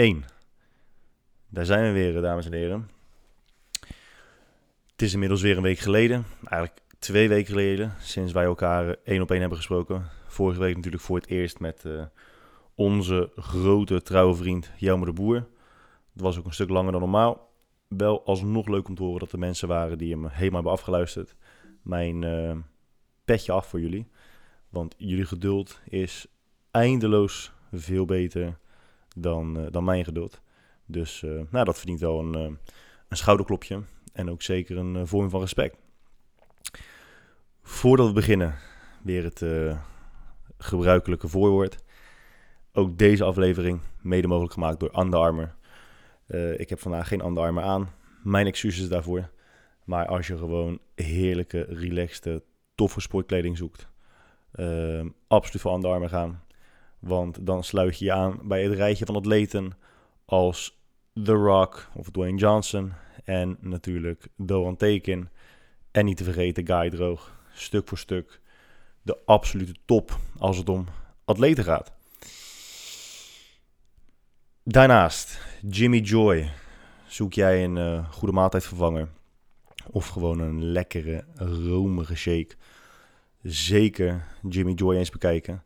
2, 1. Daar zijn we weer, dames en heren. Het is inmiddels weer een week geleden, eigenlijk twee weken geleden, sinds wij elkaar één op één hebben gesproken. Vorige week natuurlijk voor het eerst met uh, onze grote trouwe vriend Jelmer de Boer. Het was ook een stuk langer dan normaal. Wel alsnog leuk om te horen dat er mensen waren die hem helemaal hebben afgeluisterd. Mijn petje af voor jullie. Want jullie geduld is eindeloos veel beter dan, uh, dan mijn geduld. Dus uh, nou, dat verdient wel een, uh, een schouderklopje en ook zeker een vorm van respect. Voordat we beginnen, weer het gebruikelijke voorwoord. Ook deze aflevering mede mogelijk gemaakt door Under Armour. ik heb vandaag geen Under Armour aan. Mijn excuses daarvoor. Maar als je gewoon heerlijke, relaxte, toffe sportkleding zoekt, absoluut voor Under Armour gaan. Want dan sluit je je aan bij het rijtje van atleten als The Rock of Dwayne Johnson. En natuurlijk Doan Teken. En niet te vergeten Guy Droog. Stuk voor stuk de absolute top als het om atleten gaat. Daarnaast, Jimmy Joy. Zoek jij een uh, goede maaltijdvervanger? Of gewoon een lekkere, romige shake? Zeker Jimmy Joy eens bekijken.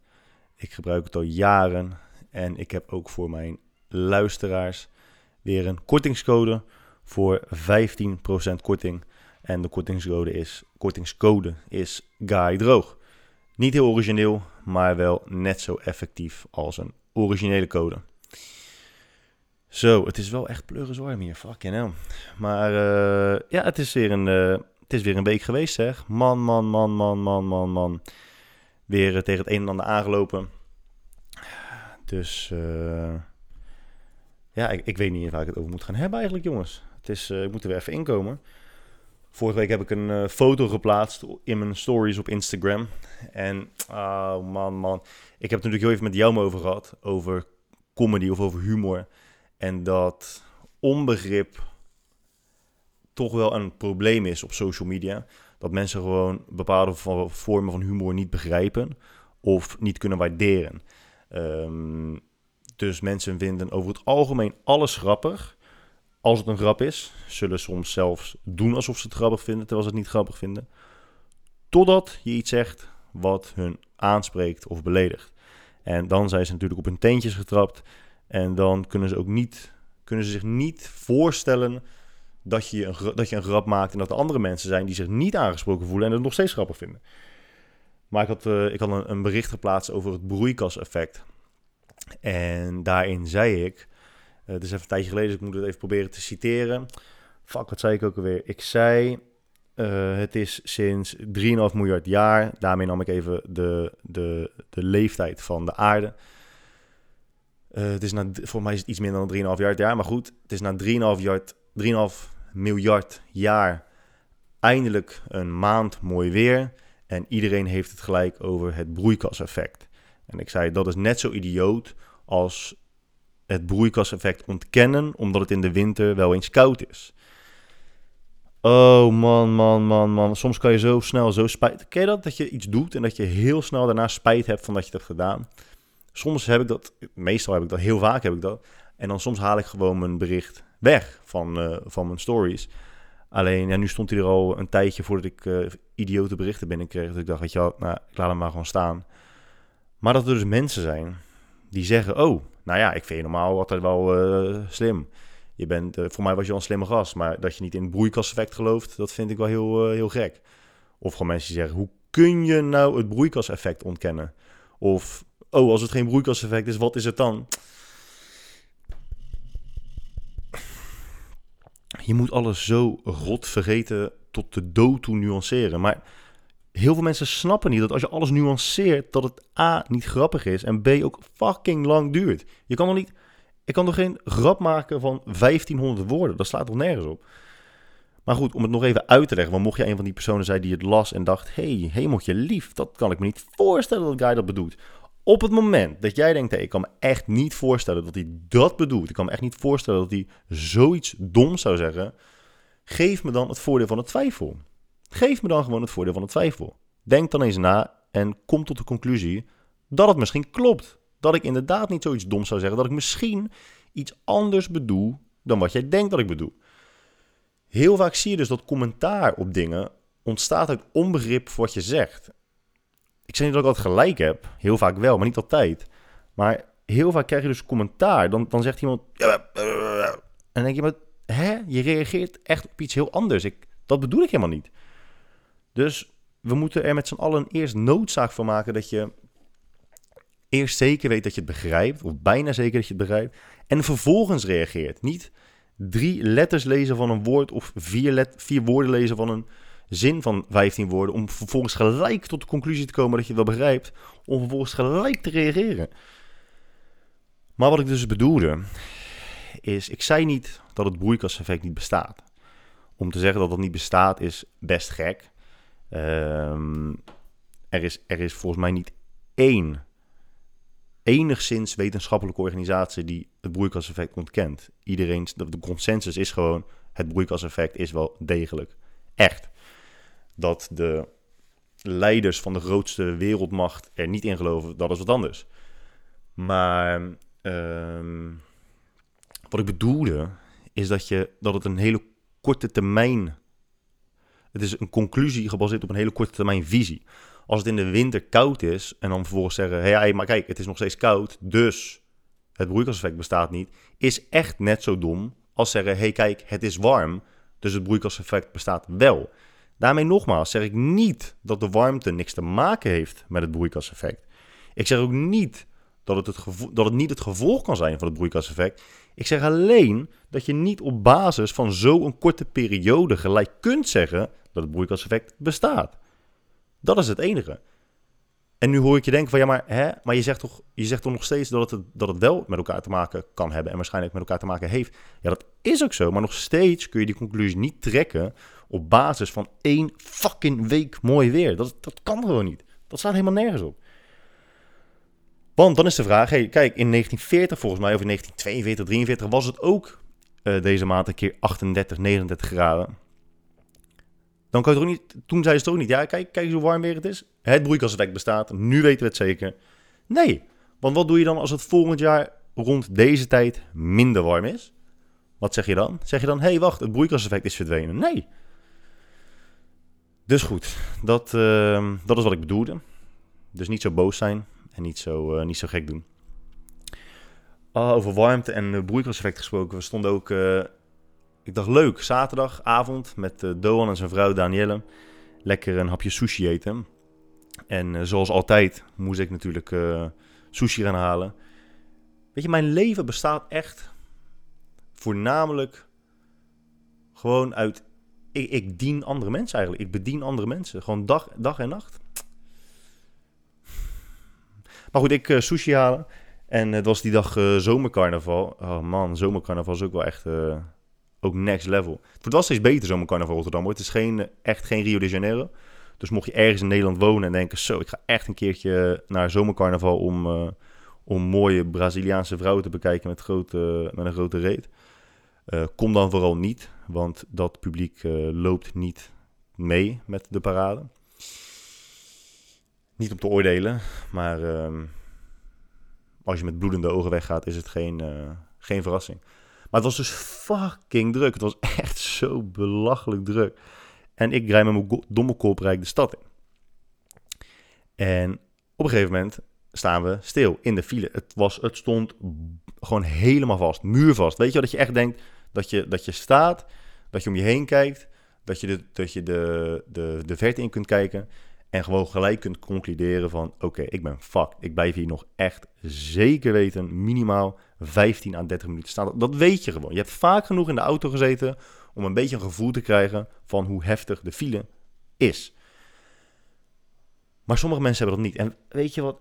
Ik gebruik het al jaren en ik heb ook voor mijn luisteraars weer een kortingscode voor 15% korting. En de kortingscode is, kortingscode is Guy Droog. Niet heel origineel, maar wel net zo effectief als een originele code. Zo, het is wel echt pleuriswarm hier, fucking hell. Maar uh, ja, het is, weer een, uh, het is weer een week geweest zeg. Man, man, man, man, man, man, man weer tegen het een en ander aangelopen. Dus uh, ja, ik, ik, weet niet waar ik het over moet gaan hebben eigenlijk, jongens. Het is, uh, ik moet er weer even inkomen. Vorige week heb ik een foto geplaatst in mijn stories op Instagram. En, oh man, man. Ik heb het natuurlijk heel even met jou over gehad. Over comedy of over humor. En dat onbegrip toch wel een probleem is op social media dat mensen gewoon bepaalde vormen van humor niet begrijpen of niet kunnen waarderen. Um, dus mensen vinden over het algemeen alles grappig. Als het een grap is, zullen soms zelfs doen alsof ze het grappig vinden, terwijl ze het niet grappig vinden. Totdat je iets zegt wat hun aanspreekt of beledigt. En dan zijn ze natuurlijk op hun teentjes getrapt. En dan kunnen ze ook niet, kunnen ze zich niet voorstellen dat je een, dat je een grap maakt en dat er andere mensen zijn die zich niet aangesproken voelen en het nog steeds grappig vinden. Maar ik had, uh, ik had een, een, bericht geplaatst over het broeikaseffect. En daarin zei ik, uh, het is even een tijdje geleden, dus ik moet het even proberen te citeren. Fuck, wat zei ik ook alweer? Ik zei, uh, het is sinds 3,5 miljard jaar, daarmee nam ik even de, de, de leeftijd van de aarde. het is voor mij is het iets minder dan 3,5 jaar, maar goed, het is na 3,5 jaar, 3,5 miljard jaar eindelijk een maand mooi weer. En iedereen heeft het gelijk over het broeikaseffect. En ik zei, dat is net zo idioot als het broeikaseffect ontkennen, omdat het in de winter wel eens koud is. Oh man, man, man, man. Soms kan je zo snel zo spijt. Ken je dat? Dat je iets doet en dat je heel snel daarna spijt hebt van dat je het hebt gedaan. Soms heb ik dat, meestal heb ik dat, heel vaak heb ik dat. En dan soms haal ik gewoon mijn bericht weg van, uh, van mijn stories. Alleen, ja, nu stond hij er al een tijdje voordat ik uh, idiote berichten binnenkreeg. Dus ik dacht, weet je wel, nou, ik laat hem maar gewoon staan. Maar dat er dus mensen zijn die zeggen, oh, nou ja, ik vind je normaal altijd wel uh, slim. Je bent, voor mij was je al een slimme gast, maar dat je niet in het broeikaseffect gelooft, dat vind ik wel heel, heel gek. Of gewoon mensen die zeggen, hoe kun je nou het broeikaseffect ontkennen? Of, oh, als het geen broeikaseffect is, wat is het dan? Je moet alles zo rot vergeten tot de dood toe nuanceren. Maar heel veel mensen snappen niet dat als je alles nuanceert, dat het A niet grappig is en B ook fucking lang duurt. Je kan nog niet. Ik kan nog geen grap maken van 1500 woorden. Dat slaat toch nergens op. Maar goed, om het nog even uit te leggen. Want mocht je een van die personen zijn die het las en dacht: hey, hemeltje lief, dat kan ik me niet voorstellen dat Guy dat bedoelt. Op het moment dat jij denkt, ik kan me echt niet voorstellen dat hij dat bedoelt. Ik kan me echt niet voorstellen dat hij zoiets dom zou zeggen. Geef me dan het voordeel van de twijfel. Geef me dan gewoon het voordeel van de twijfel. Denk dan eens na en kom tot de conclusie dat het misschien klopt. dat ik inderdaad niet zoiets doms zou zeggen. Dat ik misschien iets anders bedoel dan wat jij denkt dat ik bedoel. Heel vaak zie je dus dat commentaar op dingen ontstaat uit onbegrip voor wat je zegt. Ik zeg dat ik altijd gelijk heb. Heel vaak wel, maar niet altijd. Maar heel vaak krijg je dus commentaar. Dan, dan zegt iemand... En dan denk je, maar hè? Je reageert echt op iets heel anders. Ik, dat bedoel ik helemaal niet. Dus we moeten er met z'n allen eerst noodzaak van maken dat je eerst zeker weet dat je het begrijpt, of bijna zeker dat je het begrijpt, en vervolgens reageert. Niet drie letters lezen van een woord of vier, let, vier woorden lezen van een zin van 15 woorden, om vervolgens gelijk tot de conclusie te komen dat je het wel begrijpt, om vervolgens gelijk te reageren. Maar wat ik dus bedoelde, is, ik zei niet dat het broeikaseffect niet bestaat. Om te zeggen dat het niet bestaat is best gek. Ehm, er, is, er is volgens mij niet één enigszins wetenschappelijke organisatie die het broeikaseffect ontkent. Iedereen, de consensus is gewoon, het broeikaseffect is wel degelijk. Echt. Dat de leiders van de grootste wereldmacht er niet in geloven, dat is wat anders. Maar ehm, wat ik bedoelde, is dat, je, dat het een hele korte termijn... Het is een conclusie gebaseerd op een hele korte termijn visie. Als het in de winter koud is en dan vervolgens zeggen: hé, hey, maar kijk, het is nog steeds koud, dus het broeikaseffect bestaat niet, is echt net zo dom als zeggen: hé, hey, kijk, het is warm, dus het broeikaseffect bestaat wel. Daarmee nogmaals zeg ik niet dat de warmte niks te maken heeft met het broeikaseffect. Ik zeg ook niet dat het, het dat het niet het gevolg kan zijn van het broeikaseffect. Ik zeg alleen dat je niet op basis van zo'n korte periode gelijk kunt zeggen dat het broeikaseffect bestaat. Dat is het enige. En nu hoor ik je denken van ja, maar, hè, maar je, zegt toch, je zegt toch nog steeds dat het, dat het wel met elkaar te maken kan hebben en waarschijnlijk met elkaar te maken heeft. Ja, dat is ook zo, maar nog steeds kun je die conclusie niet trekken op basis van één fucking week mooi weer. Dat, dat kan gewoon niet. Dat staat helemaal nergens op. Want dan is de vraag, hey, kijk, in 1940 volgens mij, of in 1942, 43 was het ook uh, deze maand een keer 38, 39 graden. Dan kan je toch niet, toen zei ze toch niet, ja, kijk, kijk eens hoe warm weer het is. Het broeikaseffect bestaat, nu weten we het zeker. Nee, want wat doe je dan als het volgend jaar rond deze tijd minder warm is? Wat zeg je dan? Zeg je dan, hé, hey, wacht, het broeikaseffect is verdwenen? Nee. Dus goed, dat, uh, dat is wat ik bedoelde. Dus niet zo boos zijn en niet zo, uh, niet zo gek doen. Uh, over warmte en broeikaseffect gesproken. We stonden ook uh, ik dacht leuk, zaterdagavond met Doan en zijn vrouw Danielle. Lekker een hapje sushi eten. En zoals altijd moest ik natuurlijk sushi gaan halen. Weet je, mijn leven bestaat echt voornamelijk gewoon uit... Ik, ik dien andere mensen eigenlijk. Ik bedien andere mensen. Gewoon dag, dag en nacht. Maar goed, ik sushi halen. En het was die dag zomercarnaval. Oh man, zomercarnaval is ook wel echt ook next level. Het wordt wel steeds beter zo'n carnaval Rotterdam. Het is geen, echt geen Rio de Janeiro. Dus mocht je ergens in Nederland wonen en denken... zo, ik ga echt een keertje naar zomercarnaval... om, uh, om mooie Braziliaanse vrouwen te bekijken met, grote, met een grote reet. Uh, kom dan vooral niet, want dat publiek uh, loopt niet mee met de parade. Niet om te oordelen, maar ehm, als je met bloedende ogen weggaat... is het geen, geen verrassing. Maar het was dus fucking druk. Het was echt zo belachelijk druk. En ik rijd met mijn domme kop de stad in. En op een gegeven moment staan we stil in de file. Het, was, het stond gewoon helemaal vast, muurvast. Weet je wel, dat je echt denkt dat je, dat je staat, dat je om je heen kijkt, dat je, de, dat je de, de, de verte in kunt kijken en gewoon gelijk kunt concluderen van oké, ik ben fucked. Ik blijf hier nog echt zeker weten minimaal 15 à 30 minuten staan. Dat weet je gewoon. Je hebt vaak genoeg in de auto gezeten om een beetje een gevoel te krijgen van hoe heftig de file is. Maar sommige mensen hebben dat niet. En weet je wat?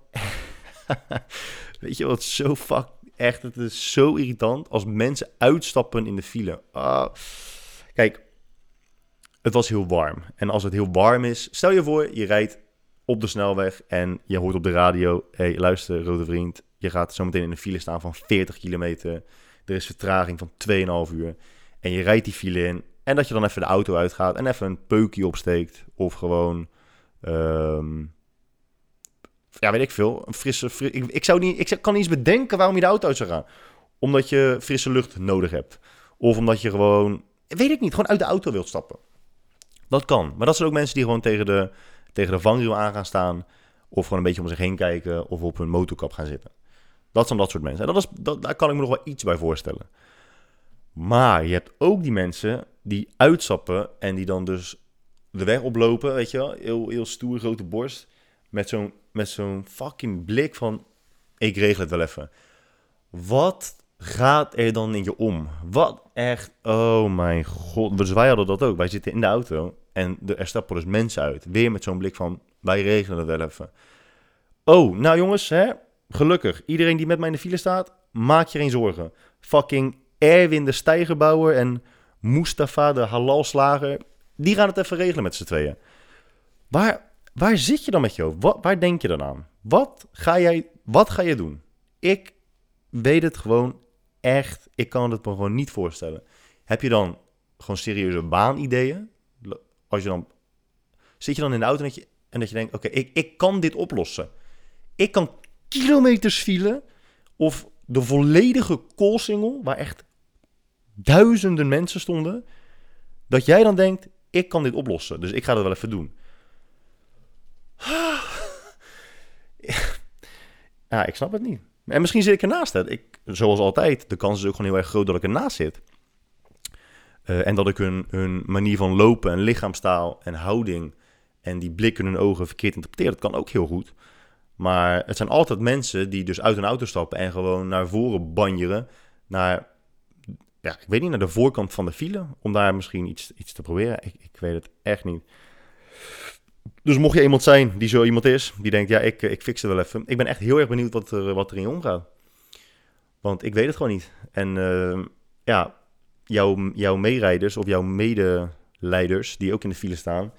weet je wat zo fuck echt? Het is zo irritant als mensen uitstappen in de file. Uh, kijk, het was heel warm. En als het heel warm is, stel je voor, je rijdt op de snelweg en je hoort op de radio: hey, luister, rode vriend, je gaat zo meteen in een file staan van 40 kilometer. Er is vertraging van 2,5 uur. En je rijdt die file in. En dat je dan even de auto uitgaat en even een peukje opsteekt. Of gewoon um, ja, weet ik veel, een frisse... fri- ik, ik, zou niet, ik kan niet eens bedenken waarom je de auto uit zou gaan. Omdat je frisse lucht nodig hebt. Of omdat je gewoon, weet ik niet, gewoon uit de auto wilt stappen. Dat kan. Maar dat zijn ook mensen die gewoon tegen de, tegen de vangrail aan gaan staan. Of gewoon een beetje om zich heen kijken. Of op hun motorkap gaan zitten. Dat zijn dat soort mensen. En dat is, dat, daar kan ik me nog wel iets bij voorstellen. Maar je hebt ook die mensen die uitstappen en die dan dus de weg oplopen, weet je wel. Heel, heel stoer, grote borst. Met zo'n, met zo'n fucking blik van, ik regel het wel even. Wat gaat er dan in je om? Wat echt, oh mijn god. Dus wij hadden dat ook. Wij zitten in de auto en er stappen dus mensen uit. Weer met zo'n blik van, wij regelen het wel even. Oh, nou jongens, hè, gelukkig. Iedereen die met mij in de file staat, maak je geen zorgen. Fucking Erwin de stijgerbouwer en Mustafa de halalslager, die gaan het even regelen met z'n tweeën. Waar, waar zit je dan met je hoofd? Wat, waar denk je dan aan? Wat ga, jij, wat ga je doen? Ik weet het gewoon echt. Ik kan het me gewoon niet voorstellen. Heb je dan gewoon serieuze baanideeën? Als je dan, zit je dan in de auto en dat je, en dat je denkt... Oké, ik, ik kan dit oplossen. Ik kan kilometers file of de volledige koolsingel... waar echt duizenden mensen stonden... dat jij dan denkt, ik kan dit oplossen. Dus ik ga dat wel even doen. Ja, ik snap het niet. En misschien zit ik ernaast. Hè. Ik, zoals altijd, de kans is ook gewoon heel erg groot dat ik ernaast zit. Eh, en dat ik hun, manier van lopen en lichaamstaal en houding... en die blik in hun ogen verkeerd interpreteer. Dat kan ook heel goed. Maar het zijn altijd mensen die dus uit een auto stappen... en gewoon naar voren banjeren... naar, ja, ik weet niet, naar de voorkant van de file... om daar misschien iets, iets te proberen. Ik, ik weet het echt niet. Dus mocht je iemand zijn die zo iemand is, die denkt, ja, ik, ik fix het wel even. Ik ben echt heel erg benieuwd wat er, wat er in je omgaat. Want ik weet het gewoon niet. En eh, ja, jouw, jouw meerijders of jouw medeleiders, die ook in de file staan,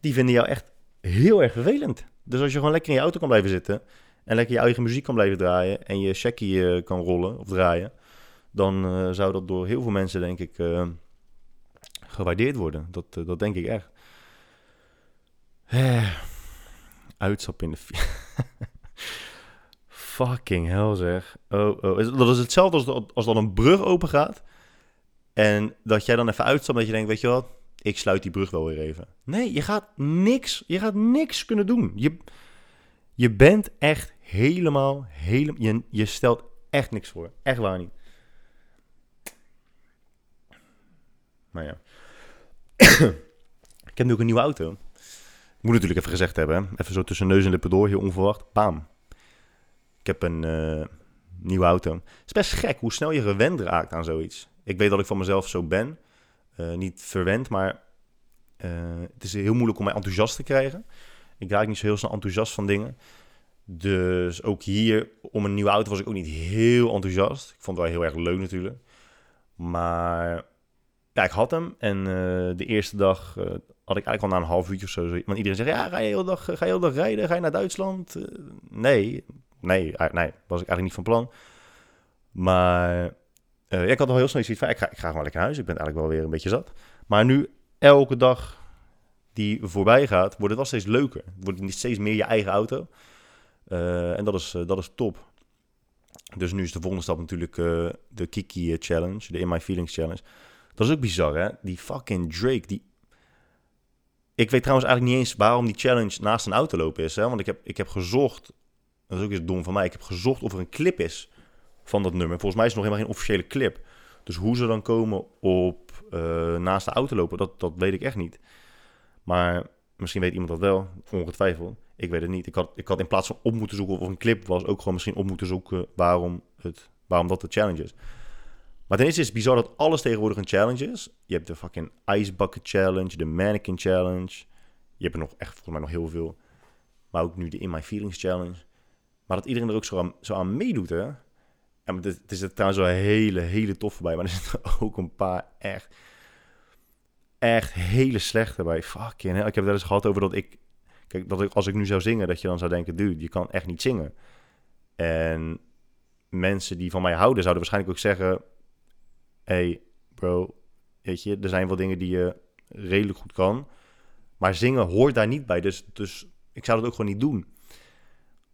die vinden jou echt heel erg vervelend. Dus als je gewoon lekker in je auto kan blijven zitten en lekker je eigen muziek kan blijven draaien en je checkie eh, kan rollen of draaien, dan eh, zou dat door heel veel mensen, denk ik, eh, gewaardeerd worden. Dat, eh, dat denk ik echt. Eh, Uitstap in de. Fucking hell zeg. Oh, oh. Dat is hetzelfde als, als dan een brug open gaat. En dat jij dan even uitstapt dat je denkt, weet je wat? Ik sluit die brug wel weer even. Nee, je gaat niks, je gaat niks kunnen doen. Je, je bent echt helemaal, helemaal, je, stelt echt niks voor. Echt waar niet. Maar ja. ik heb nu ook een nieuwe auto. Moet natuurlijk even gezegd hebben, even zo tussen neus en lippen door, heel onverwacht. Bam. Ik heb een eh, nieuwe auto. Het is best gek hoe snel je gewend raakt aan zoiets. Ik weet dat ik van mezelf zo ben. Eh, niet verwend, maar eh, het is heel moeilijk om mij enthousiast te krijgen. Ik raak niet zo heel snel enthousiast van dingen. Dus ook hier, om een nieuwe auto was ik ook niet heel enthousiast. Ik vond het wel heel erg leuk natuurlijk. Maar ja, ik had hem. En de eerste dag had ik eigenlijk al na een half uurtje of zo. Want iedereen zegt, ja, ga je heel dag, ga je heel dag rijden? Ga je naar Duitsland? Eh, nee, nee, nee, was ik eigenlijk niet van plan. Maar eh, ik had al heel snel zoiets van, ik ga, ik ga gewoon lekker naar huis. Ik ben eigenlijk wel weer een beetje zat. Maar nu, elke dag die voorbij gaat, wordt het wel steeds leuker. Wordt niet steeds meer je eigen auto. Eh, en dat is, dat is top. Dus nu is de volgende stap natuurlijk de Kiki Challenge, de In My Feelings Challenge. Dat is ook bizar, hè? Die fucking Drake, die... Ik weet trouwens eigenlijk niet eens waarom die challenge naast een auto lopen is, hè? Want ik heb, ik heb gezocht, dat is ook eens dom van mij, ik heb gezocht of er een clip is van dat nummer. Volgens mij is het nog helemaal geen officiële clip. Dus hoe ze dan komen op eh, naast de auto lopen, dat, dat weet ik echt niet. Maar misschien weet iemand dat wel, ongetwijfeld. Ik weet het niet. Ik had, ik had in plaats van op moeten zoeken of een clip was, ook gewoon misschien op moeten zoeken waarom, het, waarom dat de challenge is. Maar ten eerste is het bizar dat alles tegenwoordig een challenge is. Je hebt de fucking Ice Challenge, de Mannequin Challenge. Je hebt er nog echt volgens mij nog heel veel. Maar ook nu de In My Feelings Challenge. Maar dat iedereen er ook zo aan, zo aan meedoet, hè. En het, is er trouwens wel hele, hele toffe bij. Maar er zitten ook een paar echt, echt hele slechte bij. Fucking hell. Ik heb het wel eens gehad over dat ik... Kijk, dat ik, als ik nu zou zingen, dat je dan zou denken... Dude, je kan echt niet zingen. En mensen die van mij houden, zouden waarschijnlijk ook zeggen... Hey, bro, weet je, er zijn wel dingen die je redelijk goed kan. Maar zingen hoort daar niet bij. Dus, dus ik zou dat ook gewoon niet doen.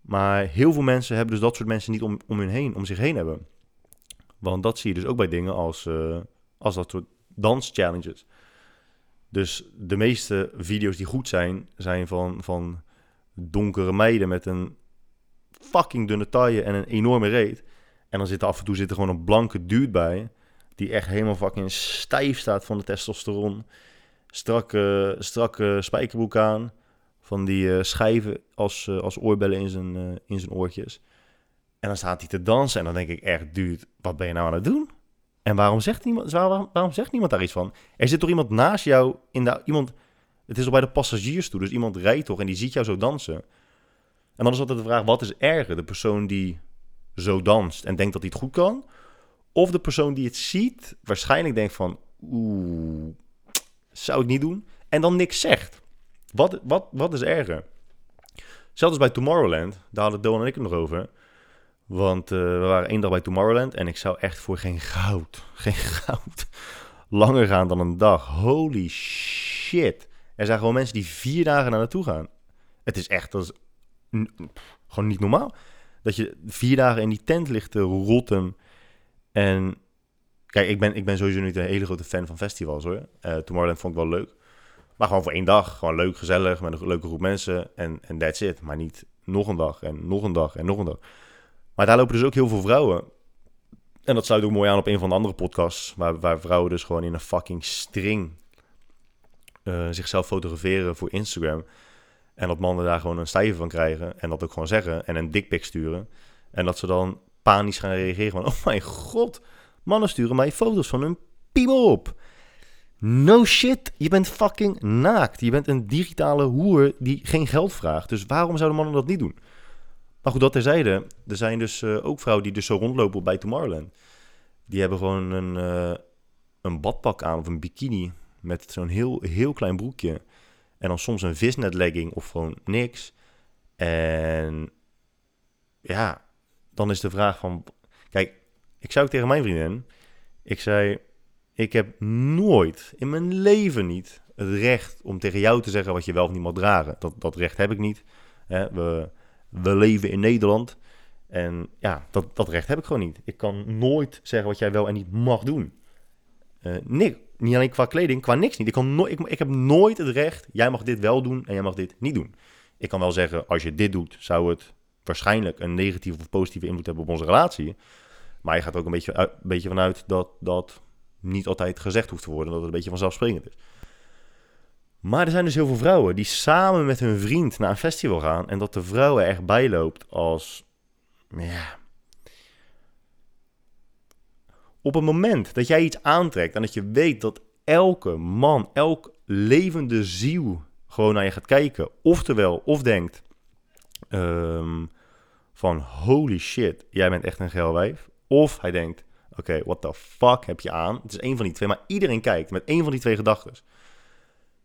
Maar heel veel mensen hebben dus dat soort mensen niet om, om hun heen, om zich heen hebben. Want dat zie je dus ook bij dingen als, uh, als dat soort danschallenges. Dus de meeste video's die goed zijn, zijn van, van donkere meiden met een fucking dunne taille en een enorme reet. En dan zit af en toe zit gewoon een blanke dude bij. Die echt helemaal fucking stijf staat van de testosteron. Strakke, strakke spijkerbroek aan. Van die uh, schijven als, als oorbellen in zijn, in zijn oortjes. En dan staat hij te dansen. En dan denk ik echt, dude, wat ben je nou aan het doen? En waarom zegt niemand, waarom, waarom zegt niemand daar iets van? Er zit toch iemand naast jou in de... Iemand, het is al bij de passagiers toe. Dus iemand rijdt toch en die ziet jou zo dansen. En dan is altijd de vraag, wat is erger? De persoon die zo danst en denkt dat hij het goed kan? Of de persoon die het ziet, waarschijnlijk denkt van... Oeh, zou ik niet doen. En dan niks zegt. Wat, wat, wat is erger? Zelfs bij Tomorrowland, daar hadden Doan en ik het nog over. Want uh, we waren één dag bij Tomorrowland en ik zou echt voor geen goud, geen goud, langer gaan dan een dag. Holy shit. Er zijn gewoon mensen die vier dagen naar naartoe gaan. Het is echt, is gewoon niet normaal. Dat je vier dagen in die tent ligt te rotten. En kijk, ik ben, ik ben sowieso niet een hele grote fan van festivals hoor. Uh, Tomorrowland vond ik wel leuk. Maar gewoon voor één dag. Gewoon leuk, gezellig, met een leuke groep mensen. En, en that's it. Maar niet nog een dag en nog een dag en nog een dag. Maar daar lopen dus ook heel veel vrouwen. En dat sluit ook mooi aan op een van de andere podcasts. Waar, waar vrouwen dus gewoon in een fucking string uh, zichzelf fotograferen voor Instagram. En dat mannen daar gewoon een stijve van krijgen. En dat ook gewoon zeggen. En een dikpik sturen. En dat ze dan panisch gaan reageren. Van, oh mijn god, mannen sturen mij foto's van hun piemel op. No shit, je bent fucking naakt. Je bent een digitale hoer die geen geld vraagt. Dus waarom zouden mannen dat niet doen? Maar goed, dat terzijde. Er zijn dus uh, ook vrouwen die dus zo rondlopen bij Tomorrowland. Die hebben gewoon een, uh, een badpak aan of een bikini met zo'n heel, heel klein broekje. En dan soms een visnet legging of gewoon niks. En ja, dan is de vraag van... Kijk, ik ook tegen mijn vriendin... Ik zei, ik heb nooit in mijn leven niet het recht om tegen jou te zeggen wat je wel of niet mag dragen. Dat, dat recht heb ik niet. Hè? We, we leven in Nederland. En ja, dat, dat recht heb ik gewoon niet. Ik kan nooit zeggen wat jij wel en niet mag doen. Uh, nee, niet alleen qua kleding, qua niks niet. Ik, kan no ik, ik heb nooit het recht, jij mag dit wel doen en jij mag dit niet doen. Ik kan wel zeggen, als je dit doet, zou het waarschijnlijk een negatieve of positieve invloed hebben op onze relatie. Maar je gaat ook een beetje, een beetje vanuit dat dat niet altijd gezegd hoeft te worden, dat het een beetje vanzelfsprekend is. Maar er zijn dus heel veel vrouwen die samen met hun vriend naar een festival gaan en dat de vrouw er echt bij loopt als, ja, op het moment dat jij iets aantrekt en dat je weet dat elke man, elk levende ziel gewoon naar je gaat kijken, oftewel of denkt um, van holy shit, jij bent echt een geil wijf, of hij denkt oké, what the fuck heb je aan? Het is één van die twee, maar iedereen kijkt met één van die twee gedachten.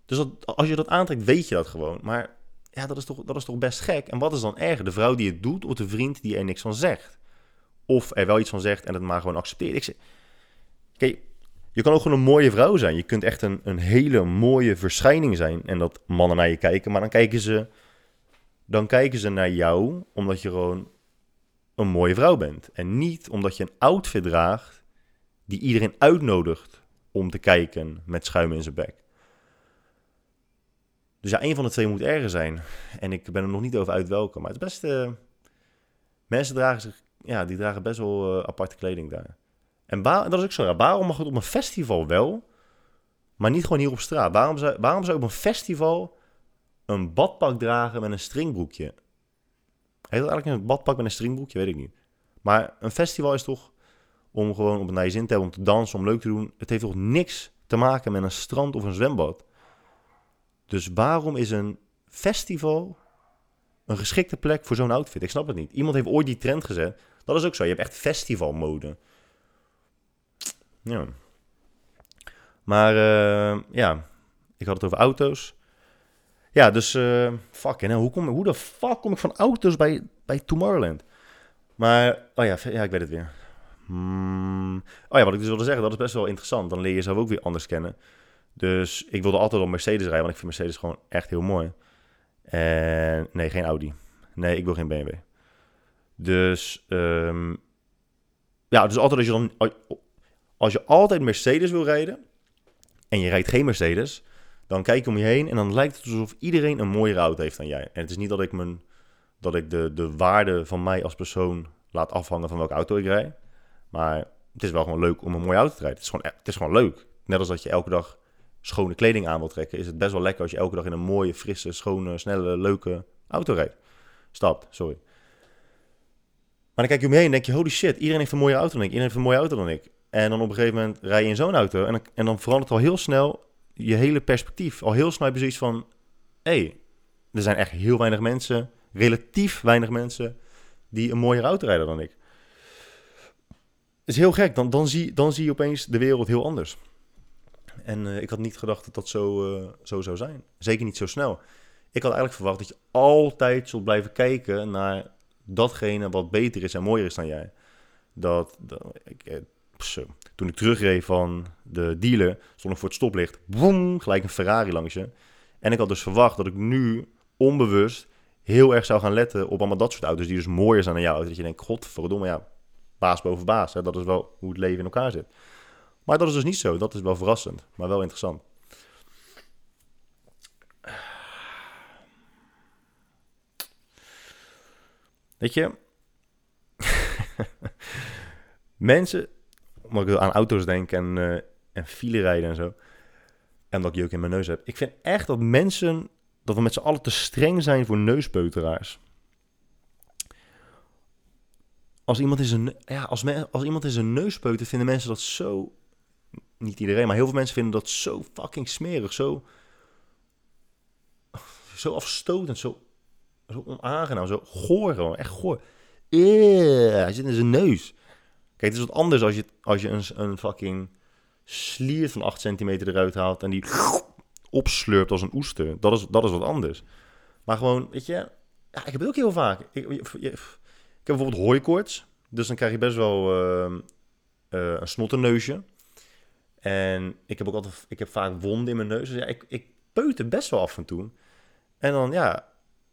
Dus als je dat aantrekt, weet je dat gewoon. Maar ja, dat is, toch, dat is toch best gek. En wat is dan erger? De vrouw die het doet of de vriend die er niks van zegt? Of er wel iets van zegt en het maar gewoon accepteert. Ik zeg, kijk, je kan ook gewoon een mooie vrouw zijn. Je kunt echt een, een hele mooie verschijning zijn. En dat mannen naar je kijken. Maar dan kijken ze, dan kijken ze naar jou omdat je gewoon een mooie vrouw bent. En niet omdat je een outfit draagt die iedereen uitnodigt om te kijken met schuim in zijn bek. Dus ja, een van de twee moet erger zijn. En ik ben er nog niet over uit welke. Maar het beste. mensen dragen zich. Ja, die dragen best wel uh, aparte kleding daar. En dat is ook zo. Waarom mag het op een festival wel, maar niet gewoon hier op straat? Waarom zou, waarom zou op een festival een badpak dragen met een stringbroekje? Heet dat eigenlijk een badpak met een stringbroekje? Weet ik niet. Maar een festival is toch om gewoon op een je zin te hebben, om te dansen, om leuk te doen. Het heeft toch niks te maken met een strand of een zwembad? Dus waarom is een festival een geschikte plek voor zo'n outfit? Ik snap het niet. Iemand heeft ooit die trend gezet. Dat is ook zo. Je hebt echt festivalmode. Ja. Maar uh, ja, ik had het over auto's. Ja, dus uh, fuck, en hoe, kom, hoe de fuck kom ik van auto's bij, bij Tomorrowland? Maar, oh ja, ja, ik weet het weer. Hmm. Oh ja, wat ik dus wilde zeggen, dat is best wel interessant. Dan leer je zelf ook weer anders kennen. Dus ik wilde altijd op Mercedes rijden, want ik vind Mercedes gewoon echt heel mooi. En nee, geen Audi. Nee, ik wil geen BMW. Dus, ehm, ja, dus altijd als je dan, als je altijd Mercedes wil rijden en je rijdt geen Mercedes, dan kijk je om je heen en dan lijkt het alsof iedereen een mooiere auto heeft dan jij. En het is niet dat ik, mijn, dat ik de, de waarde van mij als persoon laat afhangen van welke auto ik rijd. Maar het is wel gewoon leuk om een mooie auto te rijden. Het is gewoon, het is gewoon leuk. Net als dat je elke dag schone kleding aan wil trekken, is het best wel lekker als je elke dag in een mooie, frisse, schone, snelle, leuke auto rijdt. Stapt, sorry. Maar dan kijk je om je heen en denk je, holy shit, iedereen heeft een mooie auto dan ik. Iedereen heeft een mooie auto dan ik. En dan op een gegeven moment rij je in zo'n auto en dan, en dan verandert al heel snel je hele perspectief. Al heel snel heb je zoiets van, hé, hey, er zijn echt heel weinig mensen, relatief weinig mensen, die een mooiere auto rijden dan ik. is heel gek, dan, dan, zie, dan zie je opeens de wereld heel anders. En uh, ik had niet gedacht dat dat zo, uh, zo zou zijn. Zeker niet zo snel. Ik had eigenlijk verwacht dat je altijd zult blijven kijken naar datgene wat beter is en mooier is dan jij. Dat, dat ik, Toen ik terugreed van de dealer, stond ik voor het stoplicht. Boom, gelijk een Ferrari langs je. En ik had dus verwacht dat ik nu onbewust heel erg zou gaan letten op allemaal dat soort auto's die dus mooier zijn dan jouw auto. Dat je denkt, godverdomme, ja, baas boven baas. Hè? Dat is wel hoe het leven in elkaar zit. Maar dat is dus niet zo. Dat is wel verrassend, maar wel interessant. Weet je, mensen, omdat ik aan auto's denk en, uh, en file rijden en zo, en dat ik jeuk in mijn neus heb. Ik vind echt dat mensen, dat we met z'n allen te streng zijn voor neuspeuteraars. Als iemand is een, ja, als, men, als iemand is een neuspeuter, vinden mensen dat zo niet iedereen, maar heel veel mensen vinden dat zo fucking smerig, zo, zo afstotend, zo, zo onaangenaam, zo goor echt goor. Hij zit in zijn neus. Kijk, het is wat anders als je, als je een, een fucking slier van 8 centimeter eruit haalt en die opslurpt als een oester. Dat is, dat is wat anders. Maar gewoon, weet je, ja, ik heb het ook heel vaak. Ik, ik, heb bijvoorbeeld hooikoorts, dus dan krijg je best wel uh, uh, een snottenneusje. En ik heb ook altijd, ik heb vaak wonden in mijn neus. Dus ik, ik best wel af en toe. En dan, ja,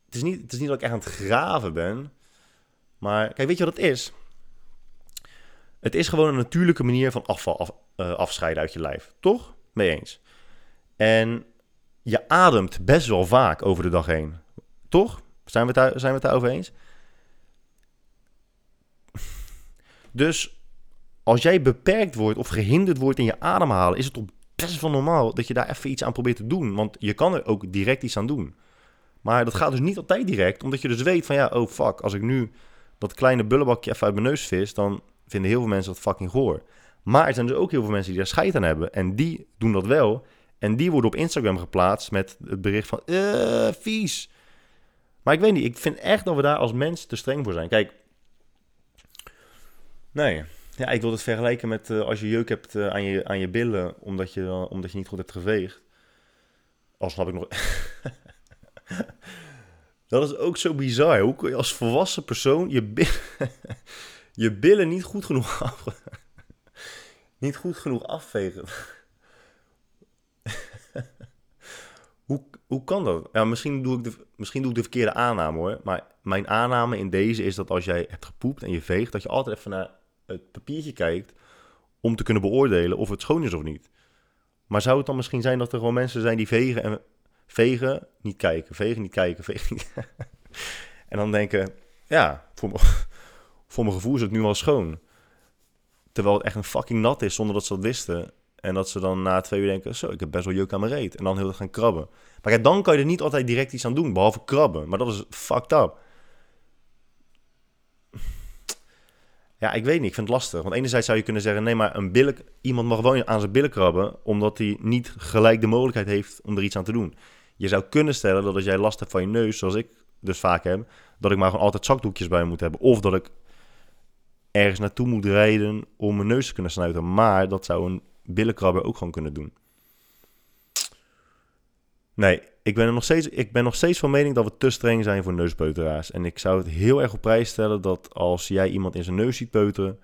het is, niet, het is niet dat ik echt aan het graven ben. Maar kijk, weet je wat het is? Het is gewoon een natuurlijke manier van afval af, uh, afscheiden uit je lijf. Toch? Mee eens. En je ademt best wel vaak over de dag heen. Toch? Zijn we het zijn we daarover eens? Dus als jij beperkt wordt of gehinderd wordt in je ademhalen, is het toch best wel normaal dat je daar even iets aan probeert te doen. Want je kan er ook direct iets aan doen. Maar dat gaat dus niet altijd direct, omdat je dus weet van ja, oh fuck, als ik nu dat kleine bullebakje even uit mijn neus vis, dan vinden heel veel mensen dat fucking goor. Maar er zijn dus ook heel veel mensen die daar scheid aan hebben. En die doen dat wel. En die worden op Instagram geplaatst met het bericht van, eh, vies. Maar ik weet niet, ik vind echt dat we daar als mens te streng voor zijn. Kijk, nee, ja, ik wil het vergelijken met uh, als je jeuk hebt uh, aan, je, aan je billen omdat je, uh, omdat je niet goed hebt geveegd. Al snap ik nog. dat is ook zo bizar. Hoe kun je als volwassen persoon je, bi je billen niet goed genoeg af niet goed genoeg afvegen? hoe, hoe kan dat? Ja, misschien, doe ik de, misschien doe ik de verkeerde aanname hoor. Maar mijn aanname in deze is dat als jij hebt gepoept en je veegt, dat je altijd even naar het papiertje kijkt om te kunnen beoordelen of het schoon is of niet. Maar zou het dan misschien zijn dat er gewoon mensen zijn die vegen en vegen, niet kijken, vegen, niet kijken, vegen niet En dan denken, ja, voor, voor mijn gevoel is het nu al schoon. Terwijl het echt een fucking nat is zonder dat ze dat wisten. En dat ze dan na twee uur denken, zo, ik heb best wel juk aan mijn reet. En dan heel erg gaan krabben. Maar ja, dan kan je er niet altijd direct iets aan doen, behalve krabben. Maar dat is fucked up. Ja, ik weet niet. Ik vind het lastig. Want enerzijds zou je kunnen zeggen: nee, maar een billen, iemand mag wel aan zijn billen krabben, omdat hij niet gelijk de mogelijkheid heeft om er iets aan te doen. Je zou kunnen stellen dat als jij last hebt van je neus, zoals ik dus vaak heb, dat ik maar gewoon altijd zakdoekjes bij moet hebben. Of dat ik ergens naartoe moet rijden om mijn neus te kunnen snuiten. Maar dat zou een billenkrabber ook gewoon kunnen doen. Nee, ik ben, er nog steeds, ik ben nog steeds van mening dat we te streng zijn voor neuspeuteraars. En ik zou het heel erg op prijs stellen dat als jij iemand in zijn neus ziet peuteren...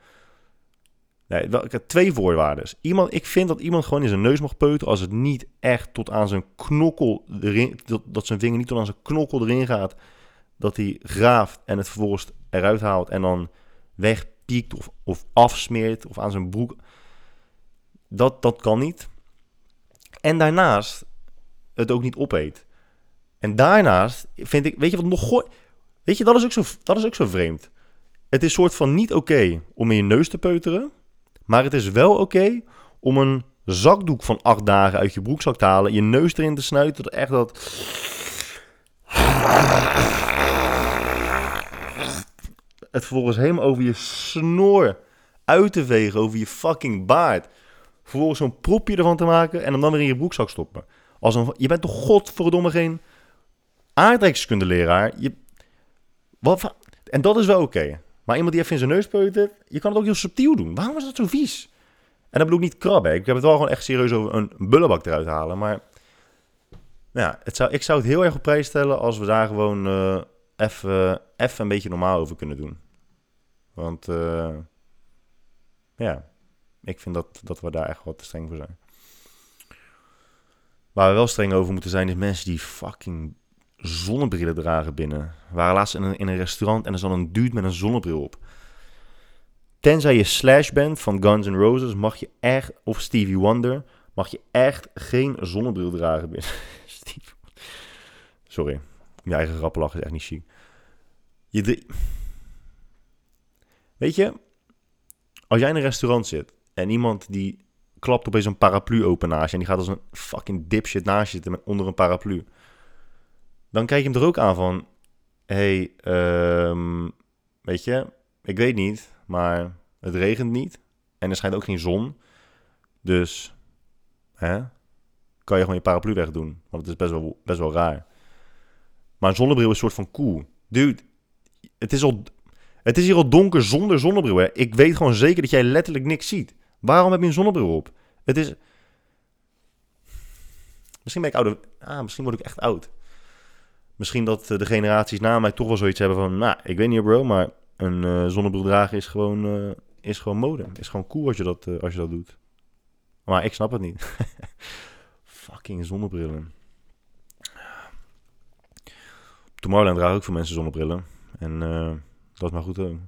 Nee, ik heb twee voorwaarden. Iemand, ik vind dat iemand gewoon in zijn neus mag peuteren als het niet echt tot aan zijn knokkel erin... Dat, dat zijn vinger niet tot aan zijn knokkel erin gaat. Dat hij graaft en het vervolgens eruit haalt en dan wegpiekt of, afsmeert of aan zijn broek. Dat, dat kan niet. En daarnaast het ook niet opeet. En daarnaast vind ik, weet je wat nog gooi? Weet je, dat is ook zo, dat is ook zo vreemd. Het is soort van niet oké om in je neus te peuteren, maar het is wel oké om een zakdoek van acht dagen uit je broekzak te halen, je neus erin te snuiten, echt dat het vervolgens helemaal over je snor uit te vegen, over je fucking baard. Vervolgens zo'n propje ervan te maken en hem dan weer in je broekzak stoppen. Als een, je bent toch godverdomme geen aardrijkskundeleraar? Je, wat, en dat is wel oké. Maar iemand die even in zijn neus peutert, je kan het ook heel subtiel doen. Waarom is dat zo vies? En dat bedoel ik niet krabben. Ik heb het wel gewoon echt serieus over een bullebak eruit halen. Maar ja, het zou, ik zou het heel erg op prijs stellen als we daar gewoon uh, even een beetje normaal over kunnen doen. Want uh, ja, ik vind dat, dat we daar echt wat te streng voor zijn. Waar we wel streng over moeten zijn, is mensen die fucking zonnebrillen dragen binnen. We waren laatst in een, in een restaurant en er zat een dude met een zonnebril op. Tenzij je Slash bent van Guns N' Roses, mag je echt, of Stevie Wonder, mag je echt geen zonnebril dragen binnen. Sorry, je eigen grappen lachen is echt niet chic. Je Weet je, als jij in een restaurant zit en iemand die klapt opeens een paraplu open naast je en die gaat als een fucking dipshit naast je zitten onder een paraplu, dan kijk je hem er ook aan van, hey, um, weet je, ik weet niet, maar het regent niet en er schijnt ook geen zon, dus, hè, kan je gewoon je paraplu wegdoen, want het is best wel, best wel raar. Maar een zonnebril is een soort van cool. Dude, het is, al, het is hier al donker zonder zonnebril. Hè? Ik weet gewoon zeker dat jij letterlijk niks ziet. Waarom heb je een zonnebril op? Het is... Misschien ben ik ouder... Ah, misschien word ik echt oud. Misschien dat de generaties na mij toch wel zoiets hebben van... Nou, ik weet niet bro, maar een uh, zonnebril dragen is gewoon, uh, is gewoon mode. Is gewoon cool als je dat, als je dat doet. Maar ik snap het niet. Fucking zonnebrillen. Tomorrowland dragen ook veel mensen zonnebrillen. En dat is maar goed ook.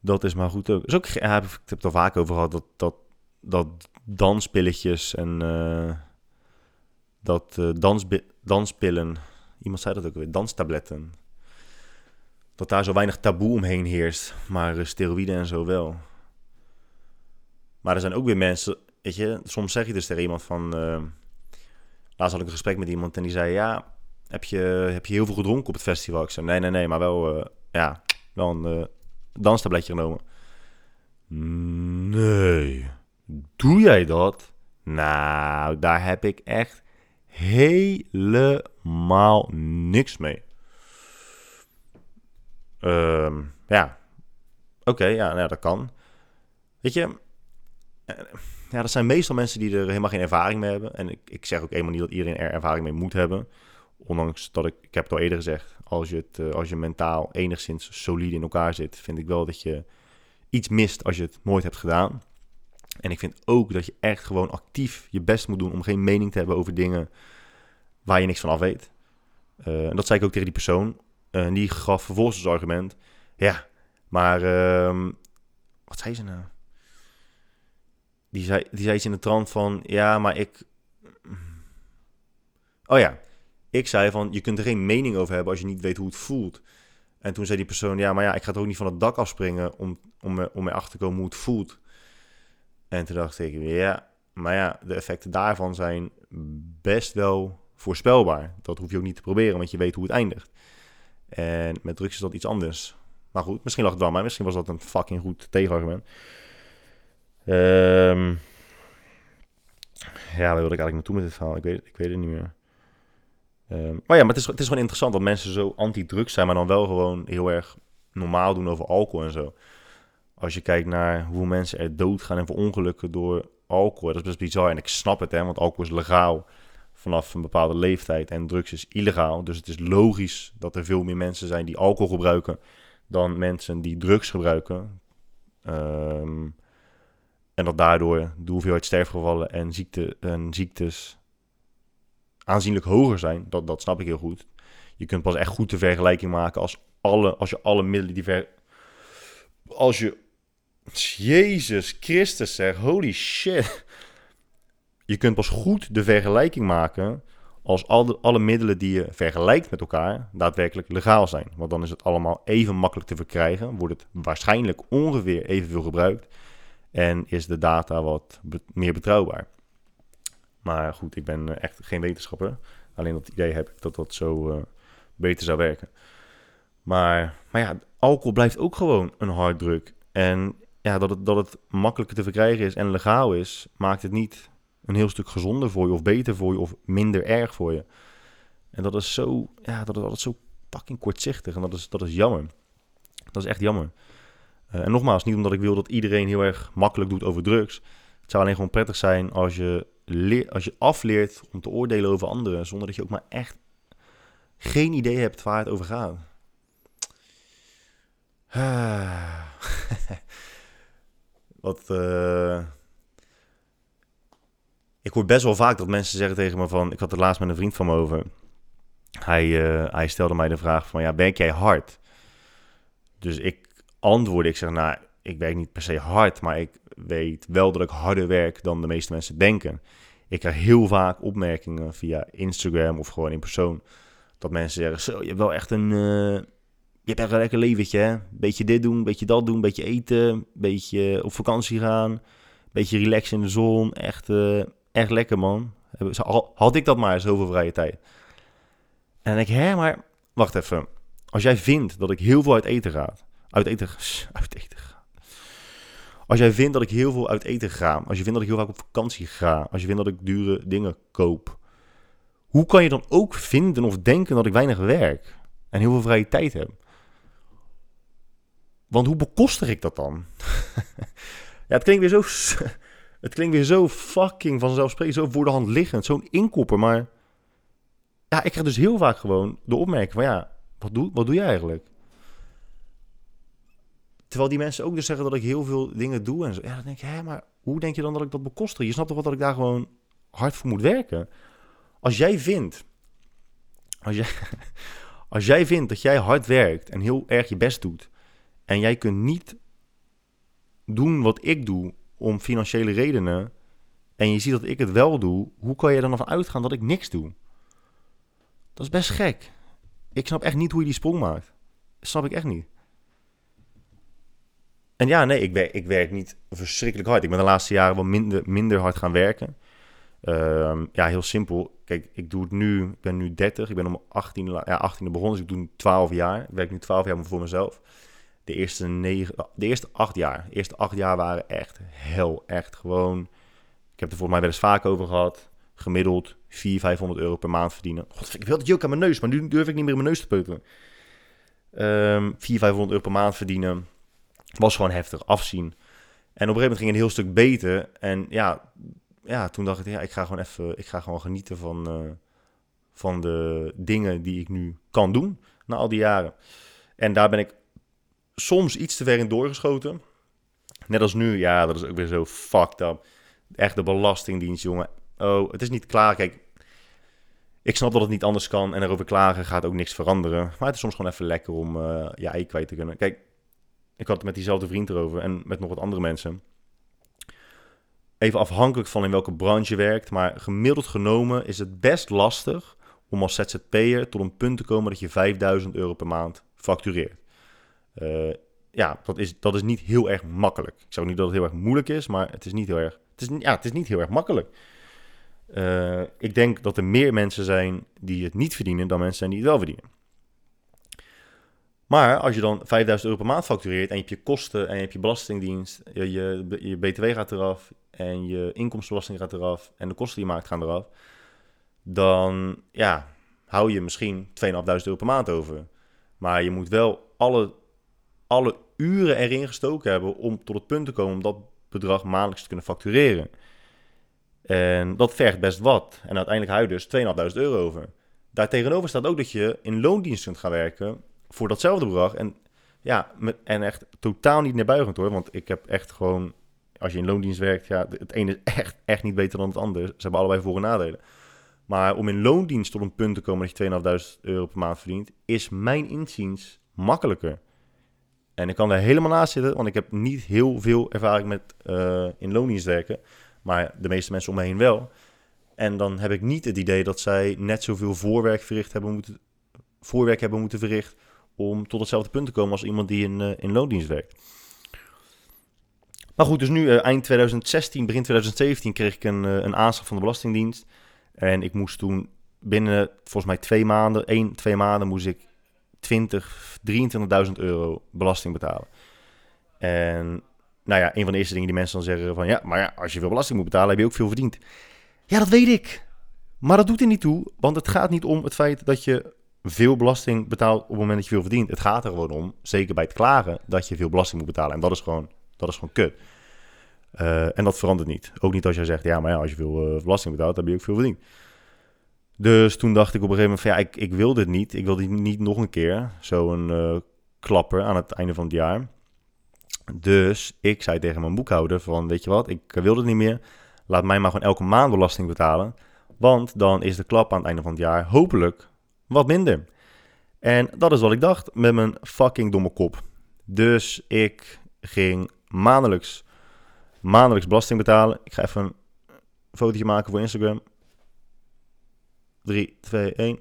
Dat is maar goed ook. Is ook ik heb het al vaak over gehad, dat, dat, dat danspilletjes en uh, dat uh, dans, danspillen, iemand zei dat ook weer, danstabletten. Dat daar zo weinig taboe omheen heerst, maar steroïden en zo wel. Maar er zijn ook weer mensen, weet je, soms zeg je dus tegen iemand van... laatst had ik een gesprek met iemand en die zei, ja, heb je, heb je heel veel gedronken op het festival? Ik zei, nee, nee, nee, maar wel, uh, ja, wel een uh, danstabletje genomen. Nee, doe jij dat? Nou, daar heb ik echt helemaal niks mee. Um, ja, oké, ja, nou, dat kan. Weet je, eh, ja, dat zijn meestal mensen die er helemaal geen ervaring mee hebben. En ik, ik zeg ook eenmaal niet dat iedereen er ervaring mee moet hebben. Ondanks dat ik, ik heb het al eerder gezegd, als je, het, eh, als je mentaal enigszins solide in elkaar zit, vind ik wel dat je iets mist als je het nooit hebt gedaan. En ik vind ook dat je echt gewoon actief je best moet doen om geen mening te hebben over dingen waar je niks van af weet. Uh, en dat zei ik ook tegen die persoon. En die gaf vervolgens als argument. Ja, maar uh, wat zei ze nou? Die zei, die zei iets in de trant van, ja, maar ik... Oh ja, ik zei van, je kunt er geen mening over hebben als je niet weet hoe het voelt. En toen zei die persoon, ja, maar ja, ik ga ook niet van het dak afspringen om, om, om mee achter te komen hoe het voelt. En toen dacht ik, ja, maar ja, de effecten daarvan zijn best wel voorspelbaar. Dat hoef je ook niet te proberen, want je weet hoe het eindigt. En met drugs is dat iets anders. Maar goed, misschien lag het wel maar Misschien was dat een fucking goed tegenargument. Um, ja, waar wilde ik eigenlijk naartoe met dit verhaal? Ik weet, ik weet het niet meer. Um, maar ja, maar het is, het is gewoon interessant dat mensen zo anti-drugs zijn, maar dan wel gewoon heel erg normaal doen over alcohol en zo. Als je kijkt naar hoe mensen er doodgaan en verongelukken door alcohol, dat is best bizar. En ik snap het, hè, want alcohol is legaal vanaf een bepaalde leeftijd en drugs is illegaal. Dus het is logisch dat er veel meer mensen zijn die alcohol gebruiken dan mensen die drugs gebruiken. Um, en dat daardoor de hoeveelheid sterfgevallen en, ziekte, en ziektes aanzienlijk hoger zijn. Dat, dat snap ik heel goed. Je kunt pas echt goed de vergelijking maken als alle, als je alle middelen die ver... Als je... Jezus Christus zeg, holy shit. Je kunt pas goed de vergelijking maken als alle, alle middelen die je vergelijkt met elkaar daadwerkelijk legaal zijn. Want dan is het allemaal even makkelijk te verkrijgen, wordt het waarschijnlijk ongeveer evenveel gebruikt en is de data wat meer betrouwbaar. Maar goed, ik ben eh, echt geen wetenschapper. Alleen dat idee heb ik dat dat zo uh, beter zou werken. Maar, maar ja, alcohol blijft ook gewoon een harddruk. En ja, dat het, dat het makkelijker te verkrijgen is en legaal is, maakt het niet een heel stuk gezonder voor je, of beter voor je, of minder erg voor je. En dat is zo, ja, dat is altijd zo fucking kortzichtig. En dat is, dat is jammer. Dat is echt jammer. Uh, en nogmaals, niet omdat ik wil dat iedereen heel erg makkelijk doet over drugs. Het zou alleen gewoon prettig zijn als je, als je afleert om te oordelen over anderen, zonder dat je ook maar echt geen idee hebt waar het over gaat. Wat, uh, ik hoor best wel vaak dat mensen zeggen tegen me van... Ik had het laatst met een vriend van me over. Hij, uh, hij stelde mij de vraag van... Ja, werk jij hard? Dus ik antwoordde, ik zeg... Nou, ik werk niet per se hard... Maar ik weet wel dat ik harder werk dan de meeste mensen denken. Ik krijg heel vaak opmerkingen via Instagram of gewoon in persoon... Dat mensen zeggen, zo, je hebt wel echt een... Uh, je hebt echt een lekker leventje, hè? Beetje dit doen, beetje dat doen, beetje eten, beetje op vakantie gaan, beetje relaxen in de zon. Echt, uh, echt lekker, man. Had ik dat maar, zoveel vrije tijd. En ik, hè, maar wacht even. Als jij vindt dat ik heel veel uit eten ga, uit eten, uit eten. Als jij vindt dat ik heel veel uit eten ga, als je vindt dat ik heel vaak op vakantie ga, als je vindt dat ik dure dingen koop, hoe kan je dan ook vinden of denken dat ik weinig werk en heel veel vrije tijd heb? Want hoe bekostig ik dat dan? ja, het klinkt weer zo het klinkt weer zo fucking vanzelfsprekend, zo voor de hand liggend, zo'n inkopper. Maar ja, ik krijg dus heel vaak gewoon de opmerking van ja, wat doe, wat doe jij eigenlijk? Terwijl die mensen ook dus zeggen dat ik heel veel dingen doe en zo. Ja, dan denk ik, hè, maar hoe denk je dan dat ik dat bekostig? Je snapt toch wat dat ik daar gewoon hard voor moet werken? Als jij vindt, als jij, als jij vindt dat jij hard werkt en heel erg je best doet, en jij kunt niet doen wat ik doe om financiële redenen en je ziet dat ik het wel doe, hoe kan je dan ervan uitgaan dat ik niks doe? Dat is best gek. Ik snap echt niet hoe je die sprong maakt. Snap ik echt niet. En ja, nee, ik werk, ik werk niet verschrikkelijk hard. Ik ben de laatste jaren wel minder, minder hard gaan werken. Um, ja, heel simpel. Kijk, ik doe het nu, ik ben nu 30, ik ben om 18, ja, 18 begonnen, dus ik doe 12 jaar. Ik werk nu 12 jaar voor mezelf de eerste, negen, de eerste acht jaar. De eerste acht jaar waren echt hel. Echt gewoon. Ik heb er volgens mij wel eens vaak over gehad. Gemiddeld 400, 500 euro per maand verdienen. God, ik wil het juk aan mijn neus, maar nu durf ik niet meer in mijn neus te peuteren. Um, 400, 500 euro per maand verdienen. Was gewoon heftig afzien. En op een gegeven moment ging het een heel stuk beter. En ja, ja toen dacht ik, ja, ik ga gewoon even, ik ga gewoon genieten van, uh, van de dingen die ik nu kan doen na al die jaren. En daar ben ik soms iets te ver in doorgeschoten. Net als nu, ja, dat is ook weer zo fucked up. Echt de belastingdienst, jongen. Oh, het is niet klaar. Kijk, ik snap dat het niet anders kan en erover klagen gaat ook niks veranderen. Maar het is soms gewoon even lekker om uh, je ei kwijt te kunnen. Kijk, ik had het met diezelfde vriend erover en met nog wat andere mensen. Even afhankelijk van in welke branche je werkt, maar gemiddeld genomen is het best lastig om als ZZP'er tot een punt te komen dat je 5000 euro per maand factureert. Uh, ja, dat is, dat is niet heel erg makkelijk. Ik zou niet dat het heel erg moeilijk is, maar het is niet heel erg, het is, ja, het is niet heel erg makkelijk. Uh, ik denk dat er meer mensen zijn die het niet verdienen dan mensen zijn die het wel verdienen. Maar als je dan 5000 euro per maand factureert en je hebt je kosten en je hebt je belastingdienst, je, je, BTW gaat eraf en je inkomstenbelasting gaat eraf en de kosten die je maakt gaan eraf, dan ja, hou je misschien 2.500 euro per maand over. Maar je moet wel alle alle uren erin gestoken hebben om tot het punt te komen om dat bedrag maandelijks te kunnen factureren. En dat vergt best wat. En uiteindelijk hou je dus 2.500 euro over. Daartegenover staat ook dat je in loondienst kunt gaan werken voor datzelfde bedrag. En ja, met, en echt totaal niet neerbuigend hoor. Want ik heb echt gewoon, als je in loondienst werkt, ja, het ene is echt, echt niet beter dan het andere. Ze hebben allebei voor- en nadelen. Maar om in loondienst tot een punt te komen dat je 2.500 euro per maand verdient, is mijn inziens makkelijker. En ik kan daar helemaal naast zitten, want ik heb niet heel veel ervaring met uh, in loondienst werken. Maar de meeste mensen om me heen wel. En dan heb ik niet het idee dat zij net zoveel voorwerk, verricht hebben moeten, voorwerk hebben moeten verrichten om tot hetzelfde punt te komen als iemand die in, uh, in loondienst werkt. Maar goed, dus nu uh, eind 2016, begin 2017 kreeg ik een, uh, een aanslag van de Belastingdienst. En ik moest toen binnen volgens mij twee maanden, één, twee maanden moest ik 20, 23.000 euro belasting betalen. En nou ja, een van de eerste dingen die mensen dan zeggen van ja, maar ja, als je veel belasting moet betalen, heb je ook veel verdiend. Ja, dat weet ik. Maar dat doet er niet toe, want het gaat niet om het feit dat je veel belasting betaalt op het moment dat je veel verdient. Het gaat er gewoon om, zeker bij het klagen, dat je veel belasting moet betalen. En dat is gewoon, dat is gewoon kut. Uh, en dat verandert niet. Ook niet als jij zegt, ja, maar ja, als je veel uh, belasting betaalt, dan heb je ook veel verdiend. Dus toen dacht ik op een gegeven moment van, ja, ik, ik wil dit niet. Ik wil dit niet nog een keer, zo'n uh, klapper aan het einde van het jaar. Dus ik zei tegen mijn boekhouder van, weet je wat, ik wil dit niet meer. Laat mij maar gewoon elke maand belasting betalen. Want dan is de klap aan het einde van het jaar hopelijk wat minder. En dat is wat ik dacht met mijn fucking domme kop. Dus ik ging maandelijks, maandelijks belasting betalen. Ik ga even een fotootje maken voor Instagram. 3, 2, 1.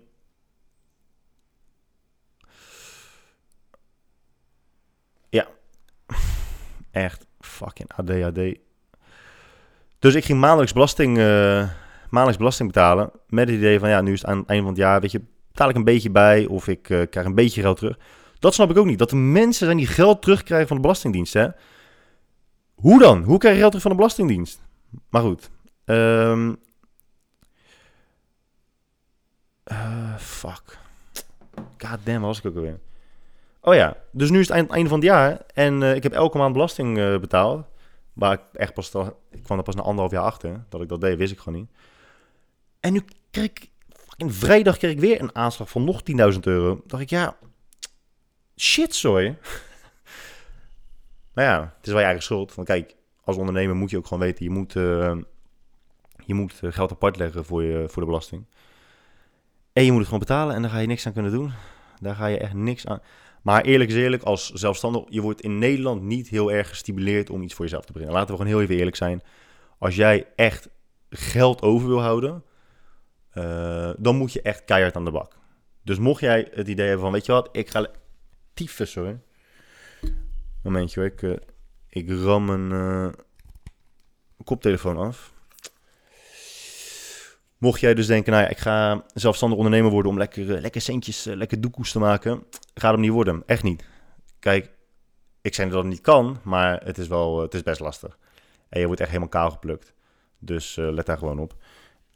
Ja. Echt fucking ADHD. Dus ik ging maandelijks belasting, uh, maandelijks belasting betalen. Met het idee van ja, nu is het aan het einde van het jaar, weet je, betaal ik een beetje bij of ik uh, krijg een beetje geld terug. Dat snap ik ook niet. Dat de mensen zijn die geld terugkrijgen van de Belastingdienst. Hè? Hoe dan? Hoe krijg je geld terug van de Belastingdienst? Maar goed. Um, fuck. God damn, was ik ook alweer. Oh ja, dus nu is het einde van het jaar en uh, ik heb elke maand belasting betaald. Maar ik echt pas, ik kwam er pas na anderhalf jaar achter dat ik dat deed, wist ik gewoon niet. En nu ik in vrijdag kreeg ik weer een aanslag van nog 10.000 euro. dacht ik, ja, shit, sorry. maar ja, het is wel je eigen schuld. Want kijk, als ondernemer moet je ook gewoon weten, je moet, uh, je moet eh, geld apart leggen voor, je, voor de belasting. En je moet het gewoon betalen en daar ga je niks aan kunnen doen. Daar ga je echt niks aan. Maar eerlijk is eerlijk, als zelfstandig, je wordt in Nederland niet heel erg gestimuleerd om iets voor jezelf te brengen. Laten we gewoon heel even eerlijk zijn. Als jij echt geld over wil houden, uh, dan moet je echt keihard aan de bak. Dus mocht jij het idee hebben van, weet je wat, ik ga... Tyfus hoor. Momentje ik, uh, ik ram een uh, koptelefoon af. Mocht jij dus denken, nou ja, ik ga zelfstandig ondernemer worden om lekker, centjes, lekker doekoes te maken. Gaat hem niet worden, echt niet. Kijk, ik zeg dat het niet kan, maar het is wel, het is best lastig. En je wordt echt helemaal kaal geplukt. Dus let daar gewoon op.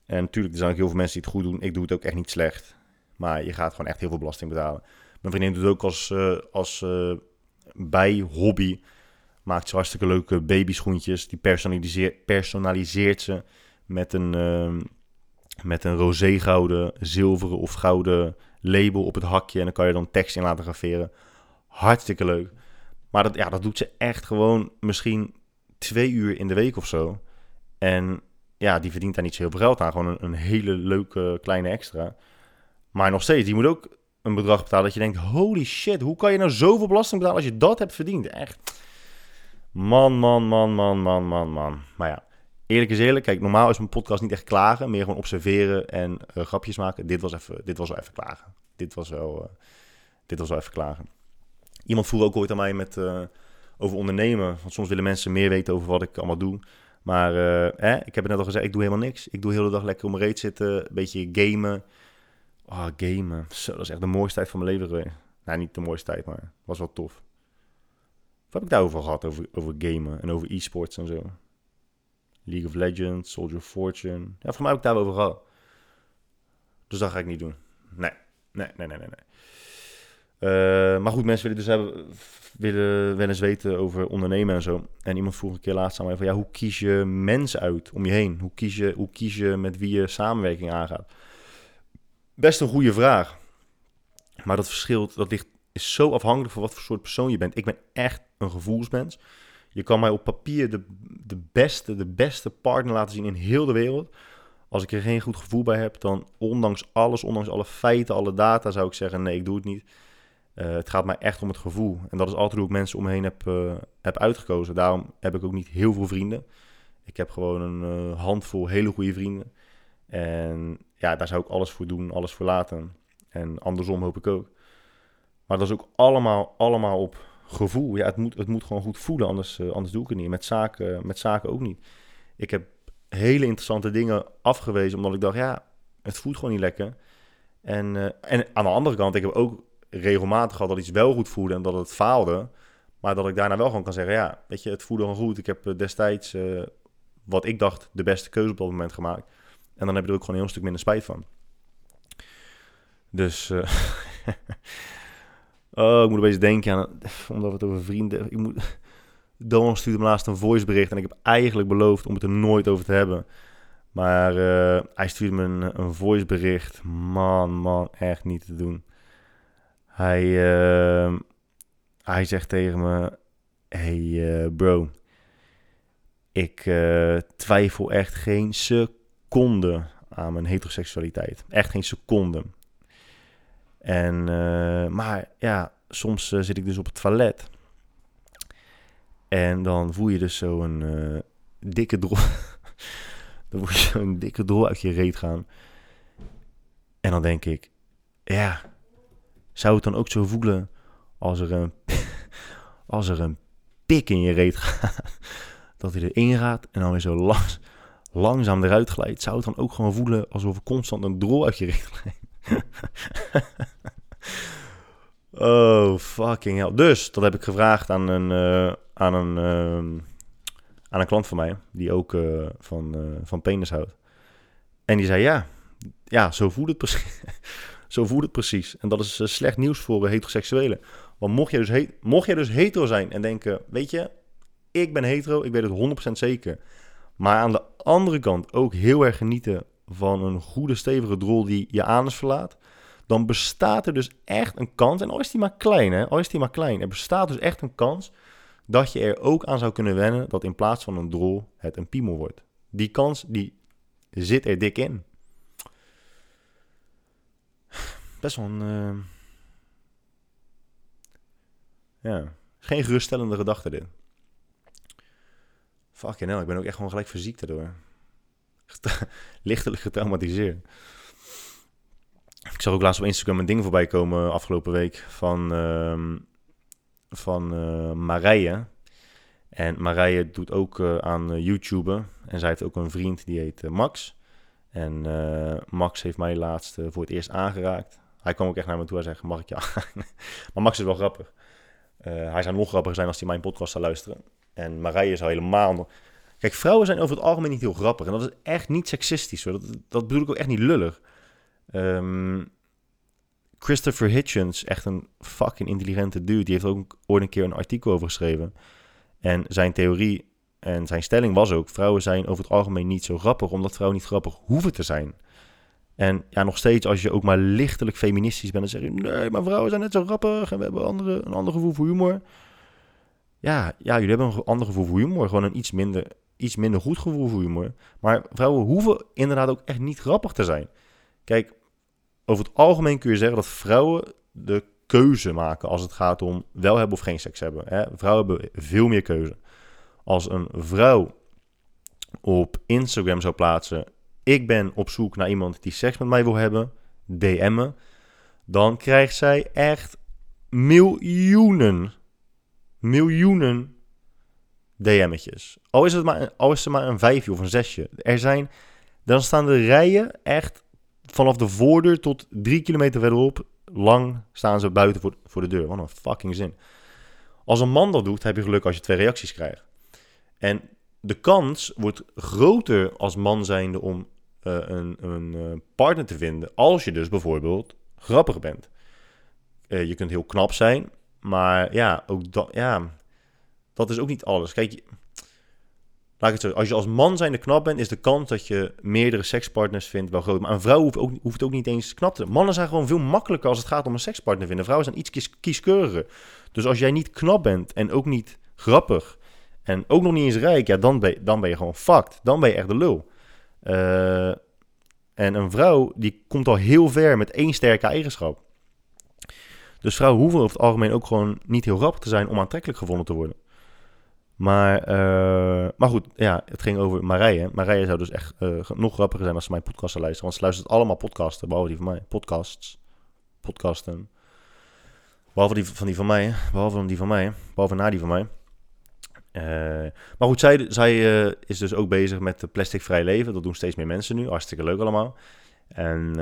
En natuurlijk, er zijn ook heel veel mensen die het goed doen. Ik doe het ook echt niet slecht. Maar je gaat gewoon echt heel veel belasting betalen. Mijn vriendin doet het ook als, uh, als uh, bijhobby. Maakt ze hartstikke leuke babyschoentjes. Die personaliseert, personaliseert ze met een, uh, met een roze gouden, zilveren of gouden label op het hakje. En dan kan je dan tekst in laten graveren. Hartstikke leuk. Maar dat, ja, dat doet ze echt gewoon misschien twee uur in de week of zo. En ja, die verdient daar niet zo heel veel geld aan. Gewoon een, een, hele leuke kleine extra. Maar nog steeds, die moet ook een bedrag betalen dat je denkt... holy shit, hoe kan je nou zoveel belasting betalen als je dat hebt verdiend? Echt. Man, man, man, man, man, man, man. Maar ja, eerlijk is eerlijk. Kijk, normaal is mijn podcast niet echt klagen. Meer gewoon observeren en uh, grapjes maken. Dit was, even, dit was wel even klagen. Dit was wel, uh, dit was wel even klagen. Iemand vroeg ook ooit aan mij met, uh, over ondernemen. Want soms willen mensen meer weten over wat ik allemaal doe. Maar uh, ik heb het net al gezegd, ik doe helemaal niks. Ik doe de hele dag lekker om mijn reet zitten, een beetje gamen. Oh, gamen. Zo, dat is echt de mooiste tijd van mijn leven geweest. Nou, niet de mooiste tijd, maar was wel tof. Wat heb ik daarover gehad, over, over gamen en over e-sports en zo? League of Legends, Soldier of Fortune. Ja, voor mij heb ik daar over gehad. Dus dat ga ik niet doen. Nee, nee, nee, nee, nee. nee. Uh, maar goed, mensen willen dus hebben, willen wel eens weten over ondernemen en zo. En iemand vroeg een keer laatst aan mij van, ja, hoe kies je mensen uit om je heen? Hoe kies je, hoe kies je met wie je samenwerking aangaat? Best een goede vraag. Maar dat verschilt, dat ligt, is zo afhankelijk van wat voor soort persoon je bent. Ik ben echt een gevoelsmens. Je kan mij op papier de, de beste, de beste partner laten zien in heel de wereld. Als ik er geen goed gevoel bij heb, dan ondanks alles, ondanks alle feiten, alle data, zou ik zeggen, nee, ik doe het niet. Eh, het gaat mij echt om het gevoel. En dat is altijd hoe ik mensen om me heen heb, uh, heb uitgekozen. Daarom heb ik ook niet heel veel vrienden. Ik heb gewoon een uh, handvol hele goede vrienden. En ja, daar zou ik alles voor doen, alles voor laten. En andersom hoop ik ook. Maar dat is ook allemaal, allemaal op gevoel. Ja, het moet, het moet gewoon goed voelen, anders, anders doe ik het niet. Met zaken, met zaken ook niet. Ik heb hele interessante dingen afgewezen, omdat ik dacht, ja, het voelt gewoon niet lekker. En, en aan de andere kant, ik heb ook regelmatig gehad dat iets wel goed voelde en dat het faalde. Maar dat ik daarna wel gewoon kan zeggen, ja, weet je, het voelde gewoon goed. Ik heb eh, destijds, uh, wat ik dacht, de beste keuze op dat moment gemaakt. En dan heb je er ook gewoon een heel stuk minder spijt van. Dus, uh, oh, ik moet opeens denken aan, omdat we het over vrienden... Ik moet, stuurde me laatst een voicebericht en ik heb eigenlijk beloofd om het er nooit over te hebben. Maar hij stuurde me een, een voicebericht. Man, man, echt niet te doen. Hij, uh, hij zegt tegen me: Hey uh, bro, ik uh, twijfel echt geen seconde aan mijn heteroseksualiteit. Echt geen seconde. En, maar ja, soms zit ik dus op het toilet. En dan voel je dus zo'n dikke drol. dan voel je zo'n dikke drol uit je reet gaan. En dan denk ik, ja, zou het dan ook zo voelen als er een, als er een pik in je reet gaat? Dat hij erin gaat en dan weer zo langzaam eruit glijdt. Zou het dan ook gewoon voelen alsof er constant een drol uit je reet glijdt? oh, fucking hell. Dus, dat heb ik gevraagd aan een, uh, aan een, uh, aan een klant van mij, die ook uh, van, van penis houdt. En die zei, ja, ja, zo voelt het precies. Zo voelt het precies. En dat is uh, slecht nieuws voor uh, heteroseksuelen. Want mocht jij, dus mocht dus hetero zijn en denken, weet je, ik ben hetero, ik weet het 100% zeker. Maar aan de andere kant ook heel erg genieten van een goede stevige drol die je anus verlaat. Dan bestaat er dus echt een kans, en al is die maar klein hè, al is die maar klein. Er bestaat dus echt een kans dat je er ook aan zou kunnen wennen dat in plaats van een drol het een piemel wordt. Die kans die zit er dik in. Best wel een... Uh... Ja, geen geruststellende gedachte dit. Fucking hell, ik ben ook echt gewoon gelijk verziekt daardoor. Lichtelijk getraumatiseerd. Ik zag ook laatst op Instagram een ding voorbij komen afgelopen week van, uh, van uh, Marije. En Marije doet ook uh, aan YouTube. En zij heeft ook een vriend die heet Max. En Max heeft mij laatst voor het eerst aangeraakt. Hij kwam ook echt naar me toe en zei, mag ik je Maar Max is wel grappig. Uh, hij zou nog grappiger zijn als hij mijn podcast zou luisteren. En Marije zou helemaal... Kijk, vrouwen zijn over het algemeen niet heel grappig. En dat is echt niet seksistisch. Dat, bedoel ik ook echt niet lullig. Um, Christopher Hitchens, echt een fucking intelligente dude. Die heeft ook ooit een keer een artikel over geschreven. En zijn theorie en zijn stelling was ook... vrouwen zijn over het algemeen niet zo grappig... omdat vrouwen niet grappig hoeven te zijn. En ja, nog steeds, als je ook maar lichtelijk feministisch bent, dan zeg je: nee, maar vrouwen zijn net zo grappig en we hebben andere, een ander gevoel voor humor. Ja, ja, jullie hebben een ander gevoel voor humor. Gewoon een iets minder, iets minder goed gevoel voor humor. Maar vrouwen hoeven inderdaad ook echt niet grappig te zijn. Kijk, over het algemeen kun je zeggen dat vrouwen de keuze maken als het gaat om wel hebben of geen seks hebben. Hè? Vrouwen hebben veel meer keuze. Als een vrouw op Instagram zou plaatsen: ik ben op zoek naar iemand die seks met mij wil hebben, DM'en, dan krijgt zij echt miljoenen, miljoenen DM'tjes. Al is het maar, al is het maar een vijfje of een zesje. Er zijn, dan staan de rijen echt vanaf de voordeur tot drie kilometer verderop. Lang staan ze buiten voor, voor de deur. Wat een fucking zin. Als een man dat doet, heb je geluk als je twee reacties krijgt. En de kans wordt groter als man zijnde om uh, een, een uh, partner te vinden. Als je dus bijvoorbeeld grappig bent. Uh, je kunt heel knap zijn, maar ja, ook dat, ja, dat is ook niet alles. Kijk, laat het zo Als je als man zijnde knap bent, is de kans dat je meerdere sekspartners vindt wel groot. Maar een vrouw hoeft ook, hoeft ook niet eens knap te zijn. Mannen zijn gewoon veel makkelijker als het gaat om een sekspartner vinden. Vrouwen zijn iets kies, kieskeuriger. Dus als jij niet knap bent en ook niet grappig en ook nog niet eens rijk, ja, dan ben, dan ben je gewoon fucked. Dan ben je echt de lul. Uh, en een vrouw die komt al heel ver met één sterke eigenschap. Dus vrouwen hoeven over het algemeen ook gewoon niet heel grappig te zijn om aantrekkelijk gevonden te worden. Maar, eh, maar goed, ja, het ging over Marije. Marije zou dus echt uh, nog grappiger zijn als ze mijn podcast zou luisteren. Want ze luistert allemaal podcasten, behalve die van mij. Podcasts. Podcasten. Behalve die van die van mij. Behalve die van mij. Behalve na die van mij. Uh, maar goed, zij, zij is dus ook bezig met plasticvrij leven. Dat doen steeds meer mensen nu. Hartstikke leuk allemaal. En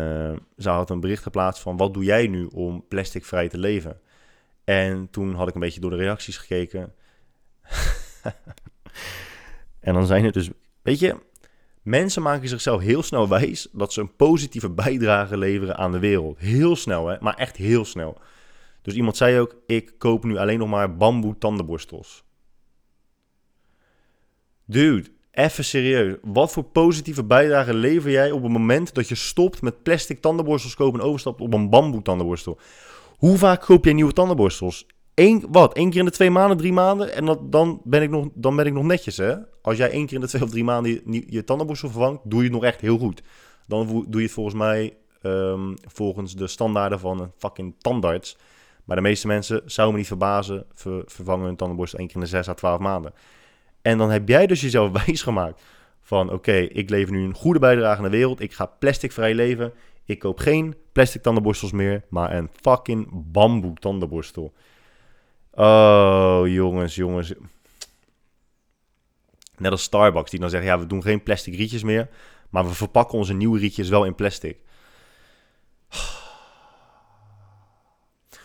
ze had een bericht geplaatst van... wat doe jij nu om plasticvrij te leven? En toen had ik een beetje door de reacties gekeken... en dan zijn het dus, weet je, mensen maken zichzelf heel snel wijs dat ze een positieve bijdrage leveren aan de wereld. Heel snel, hè, maar echt heel snel. Dus iemand zei ook: Ik koop nu alleen nog maar bamboe tandenborstels. Dude, even serieus. Wat voor positieve bijdrage lever jij op het moment dat je stopt met plastic tandenborstels kopen en overstapt op een bamboe tandenborstel? Hoe vaak koop jij nieuwe tandenborstels? Eén, wat? Één keer in de twee maanden, drie maanden? En dat, dan, ben ik nog, dan ben ik nog netjes, hè? Als jij één keer in de twee of drie maanden je, tandenborstel vervangt, doe je het nog echt heel goed. Dan doe je het volgens mij um, volgens de standaarden van een fucking tandarts. Maar de meeste mensen, zou me niet verbazen, vervangen hun tandenborstel één keer in de zes à twaalf maanden. En dan heb jij dus jezelf wijs gemaakt van... oké, ik lever nu een goede bijdrage aan de wereld. Ik ga plasticvrij leven. Ik koop geen plastic tandenborstels meer, maar een fucking bamboe tandenborstel. Oh, jongens, jongens. Net als Starbucks, die dan zeggen, ja, we doen geen plastic rietjes meer, maar we verpakken onze nieuwe rietjes wel in plastic.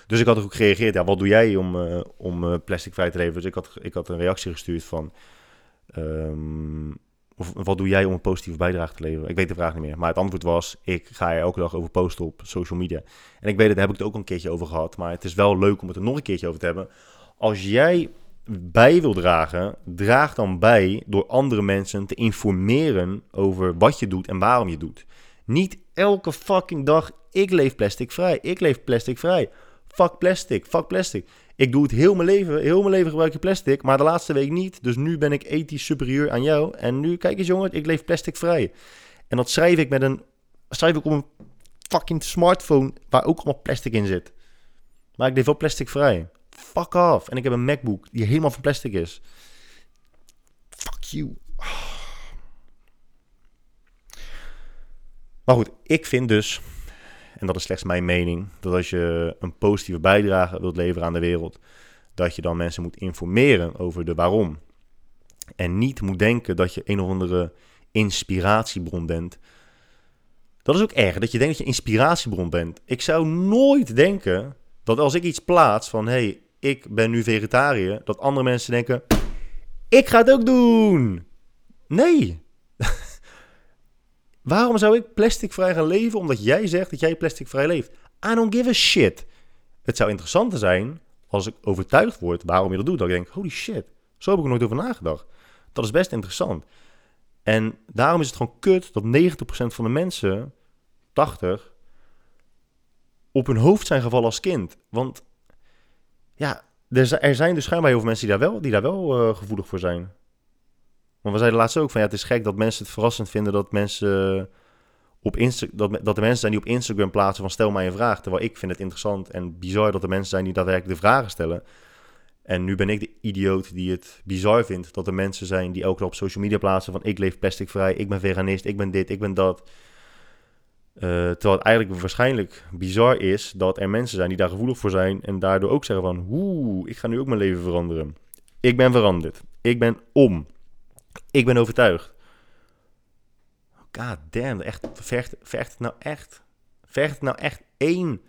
Dus ik had ook gereageerd, ja, wat doe jij om, uh, om uh, plastic vrij te leven? Dus ik had, ik had een reactie gestuurd van, um, of wat doe jij om een positieve bijdrage te leveren? Ik weet de vraag niet meer. Maar het antwoord was: ik ga er elke dag over posten op social media. En ik weet het, daar heb ik het ook een keertje over gehad. Maar het is wel leuk om het er nog een keertje over te hebben. Als jij bij wil dragen, draag dan bij door andere mensen te informeren over wat je doet en waarom je doet. Niet elke fucking dag, ik leef plastic vrij, ik leef plastic vrij. Fuck plastic, fuck plastic. Ik doe het heel mijn leven. Heel mijn leven gebruik je plastic. Maar de laatste week niet. Dus nu ben ik ethisch superieur aan jou. En nu, kijk eens jongen, ik leef plastic vrij. En dat schrijf ik met een... Schrijf ik op een fucking smartphone waar ook allemaal plastic in zit. Maar ik leef wel plastic vrij. Fuck off. En ik heb een MacBook die helemaal van plastic is. Fuck you. Maar goed, ik vind dus en dat is slechts mijn mening, dat als je een positieve bijdrage wilt leveren aan de wereld, dat je dan mensen moet informeren over de waarom. En niet moet denken dat je een of andere inspiratiebron bent. Dat is ook erg, dat je denkt dat je inspiratiebron bent. Ik zou nooit denken dat als ik iets plaats van, hey, ik ben nu vegetariër, dat andere mensen denken, ik ga het ook doen. Nee, Waarom zou ik plasticvrij gaan leven omdat jij zegt dat jij plasticvrij leeft? I don't give a shit. Het zou interessanter zijn als ik overtuigd word waarom je dat doet. Dat ik denk, holy shit, zo heb ik er nooit over nagedacht. Dat is best interessant. En daarom is het gewoon kut dat 90% van de mensen, 80, op hun hoofd zijn gevallen als kind. Want ja, er zijn dus schijnbaar heel veel mensen die daar wel, die daar wel uh, gevoelig voor zijn. Maar we zeiden laatst ook van ja, het is gek dat mensen het verrassend vinden dat mensen op Insta dat, dat er mensen zijn die op Instagram plaatsen van stel mij een vraag. Terwijl ik vind het interessant en bizar dat er mensen zijn die daadwerkelijk de vragen stellen. En nu ben ik de idioot die het bizar vindt dat er mensen zijn die elke op social media plaatsen van ik leef plasticvrij, ik ben veganist, ik ben dit, ik ben dat. Uh, terwijl het eigenlijk waarschijnlijk bizar is dat er mensen zijn die daar gevoelig voor zijn en daardoor ook zeggen van oeh, ik ga nu ook mijn leven veranderen. Ik ben veranderd. Ik ben om. Ik ben overtuigd. God damn, echt, vergt, het nou echt? Vergt het nou echt één...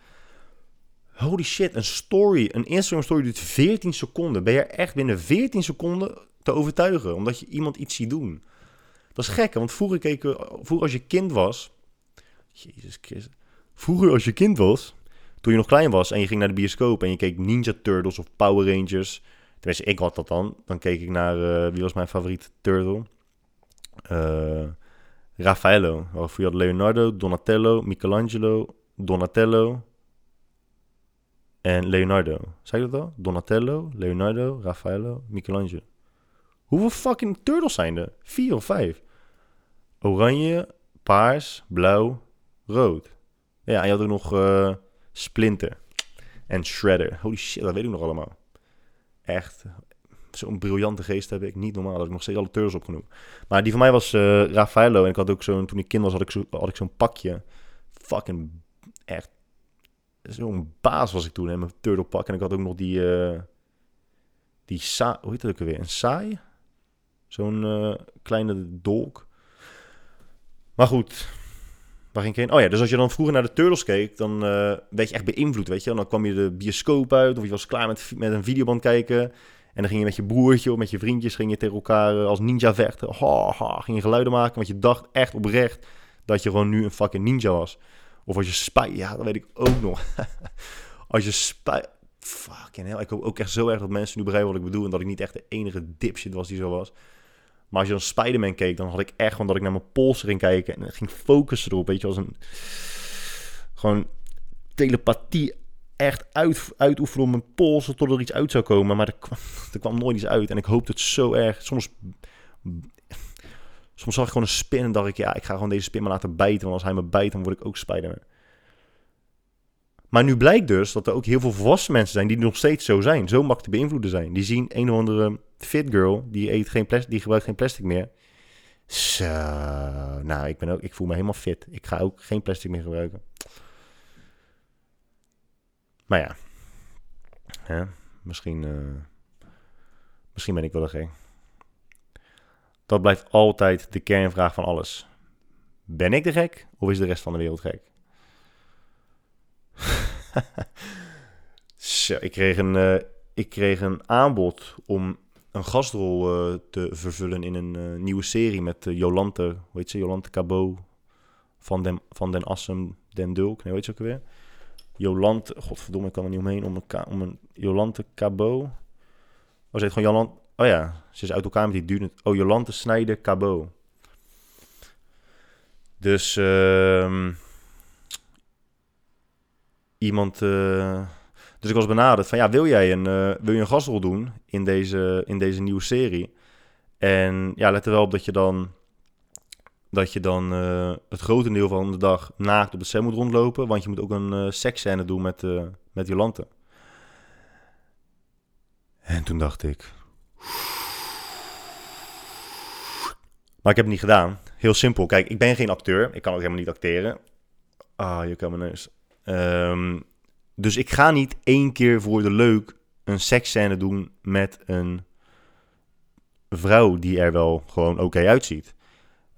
Holy shit, een story, een Instagram story duurt 14 seconden. Ben je echt binnen 14 seconden te overtuigen, omdat je iemand iets ziet doen? Dat is gek, want vroeger keken vroeger als je kind was... Jezus Christus. Vroeger als je kind was, toen je nog klein was en je ging naar de bioscoop en je keek Ninja Turtles of Power Rangers Tenminste, ik had dat dan. Dan keek ik naar, uh, wie was mijn favoriete turtle? Uh, Raffaello. Of je had Leonardo, Donatello, Michelangelo, Donatello en Leonardo. Zeg ik dat al? Donatello, Leonardo, Raffaello, Michelangelo. Hoeveel fucking turtles zijn er? Vier of vijf? Oranje, paars, blauw, rood. Ja, en je had ook nog uh, Splinter. En Shredder. Holy shit, dat weet ik nog allemaal. Echt. Zo'n briljante geest heb ik. Niet normaal. Dat ik nog steeds alle Turtles opgenoemd. Maar die van mij was uh, Raffaello. En ik had ook zo'n... Toen ik kind was, had ik, zo, had ik zo'n pakje. Fucking... Echt... Zo'n baas was ik toen in mijn turtle pak. En ik had ook nog die... Uh, die sa Hoe heet dat ook weer? Een saai? Zo'n uh, kleine dolk. Maar goed, waar ging ik? Oh ja, dus als je dan vroeger naar de Turtles keek, dan uh, werd je echt beïnvloed, weet je. En dan kwam je de bioscoop uit of je was klaar met, met een videoband kijken. En dan ging je met je broertje of met je vriendjes ging je tegen elkaar uh, als ninja vechten. Ha, ging je geluiden maken, want je dacht echt oprecht dat je gewoon nu een fucking ninja was. Of als je spij... Ja, dat weet ik ook nog. als je spij... Fucking hell. Ik hoop ook echt zo erg dat mensen nu begrijpen wat ik bedoel. En dat ik niet echt de enige dipshit was die zo was. Maar als je dan Spider-Man keek, dan had ik echt gewoon dat ik naar mijn polsen ging kijken. En ging focussen erop. Weet je, als een... Gewoon telepathie echt uit, uitoefenen op mijn polsen tot er iets uit zou komen. Maar er kwam, er kwam nooit iets uit. En ik hoopte het zo erg. Soms... Soms zag ik gewoon een spin en dacht ik, ja, ik ga gewoon deze spin maar laten bijten. Want als hij me bijt, dan word ik ook Spider-Man. Maar nu blijkt dus dat er ook heel veel volwassen mensen zijn die nog steeds zo zijn. Zo makkelijk te beïnvloeden zijn. Die zien een of andere fit girl, die, eet geen plastic, die gebruikt geen plastic meer. Zo, nou, ik, ben ook, ik voel me helemaal fit. Ik ga ook geen plastic meer gebruiken. Maar ja, hè, misschien, uh, misschien ben ik wel een gek. Dat blijft altijd de kernvraag van alles. Ben ik de gek of is de rest van de wereld gek? Zo, ik kreeg, een, uh, ik kreeg een aanbod om een gastrol uh, te vervullen in een uh, nieuwe serie met Jolante, hoe heet ze, Jolante Cabot van Den, van Den Assem, Den Dulk, nee, weet je ook weer? Jolante, godverdomme, ik kan er niet omheen, om om een Jolante Cabot. Oh, ze heet gewoon Jolante, oh ja, ze is uit elkaar met die duurde. Oh, Jolante Snijden Cabot. Dus, uh, iemand. Uh, dus ik was benaderd van ja, wil jij een, uh, wil je een gastrol doen in deze, in deze nieuwe serie? En ja, let er wel op dat je dan, dat je dan uh, het grotendeel van de dag naakt op de set moet rondlopen. Want je moet ook een uh, seksscène doen met, uh, met Jolante. En toen dacht ik... Maar ik heb het niet gedaan. Heel simpel. Kijk, ik ben geen acteur. Ik kan ook helemaal niet acteren. Ah, je kan mijn neus. Um, dus ik ga niet één keer voor de leuk een seksscène doen met een vrouw die er wel gewoon oké uitziet.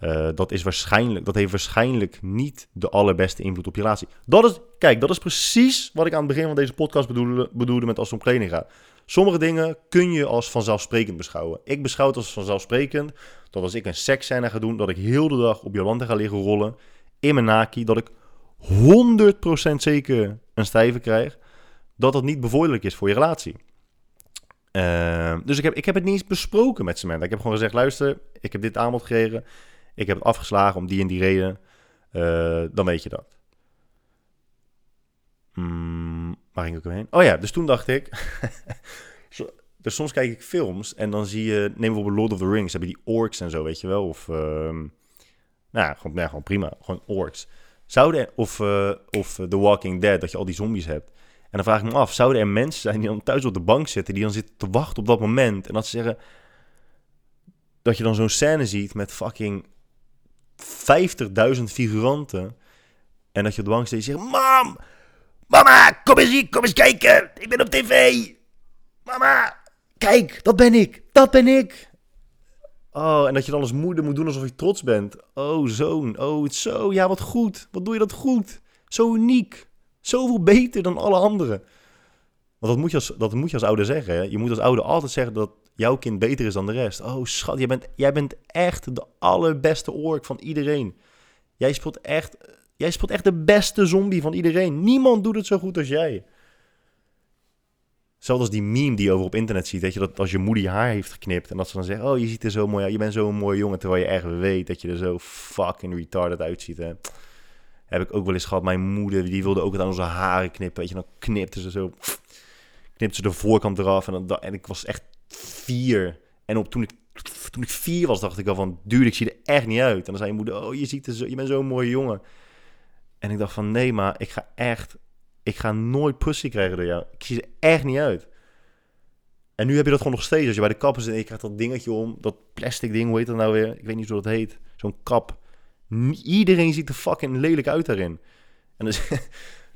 Uh, dat, is waarschijnlijk, dat heeft waarschijnlijk niet de allerbeste invloed op je relatie. Dat is, kijk, dat is precies wat ik aan het begin van deze podcast bedoelde, bedoelde met als het om kleding gaat. Sommige dingen kun je als vanzelfsprekend beschouwen. Ik beschouw het als vanzelfsprekend dat als ik een seksscène ga doen, dat ik heel de dag op Jolanda ga liggen rollen in mijn naki, dat ik 100% zeker een stijve krijg, dat dat niet bevorderlijk is voor je relatie. Uh, dus ik heb, ik heb het niet eens besproken met Samantha. Ik heb gewoon gezegd, luister, ik heb dit aanbod gekregen. Ik heb het afgeslagen om die en die reden. Uh, dan weet je dat. Mm, waar ging ik heen? Oh ja, dus toen dacht ik... dus soms kijk ik films en dan zie je... Neem bijvoorbeeld Lord of the Rings, hebben die orks en zo, weet je wel. Of... Uh, nou, gewoon, gewoon prima. Gewoon orks. Zouden, of, uh, of The Walking Dead, dat je al die zombies hebt. En dan vraag ik me af, zouden er mensen zijn die dan thuis op de bank zitten, die dan zitten te wachten op dat moment. En dat ze zeggen, dat je dan zo'n scène ziet met fucking 50.000 figuranten. En dat je op de bank zit en zegt, mam, mama, kom eens hier, kom eens kijken, ik ben op tv. Mama, kijk, dat ben ik, dat ben ik. Oh, en dat je dan als moeder moet doen alsof je trots bent. Oh, zoon. Oh, zo. Ja, wat goed. Wat doe je dat goed. Zo uniek. Zoveel beter dan alle anderen. Want dat moet je als, dat moet je als ouder zeggen. Hè? Je moet als ouder altijd zeggen dat jouw kind beter is dan de rest. Oh, schat, jij bent, jij bent echt de allerbeste ork van iedereen. Jij speelt, echt, jij speelt echt de beste zombie van iedereen. Niemand doet het zo goed als jij. Zelfs die meme die je over op internet ziet, dat je dat als je moeder je haar heeft geknipt en dat ze dan zeggen, oh je ziet er zo mooi uit, je bent zo'n mooie jongen, terwijl je echt weet dat je er zo fucking retarded uitziet. Heb ik ook wel eens gehad, mijn moeder, die wilde ook het aan onze haren knippen, weet je, dan knipte ze zo, knipte ze de voorkant eraf en, dan, en ik was echt vier. En op, toen, ik, toen ik vier was, dacht ik al van, dude, ik zie er echt niet uit. En dan zei je moeder, oh je, ziet er zo, je bent zo'n mooie jongen. En ik dacht van, nee, maar ik ga echt ik ga nooit pussy krijgen door jou. Ik zie er echt niet uit. En nu heb je dat gewoon nog steeds. Als je bij de kapper zit en je krijgt dat dingetje om, dat plastic ding, hoe heet dat nou weer? Ik weet niet hoe dat heet. Zo'n kap. Iedereen ziet er fucking lelijk uit daarin. En dan,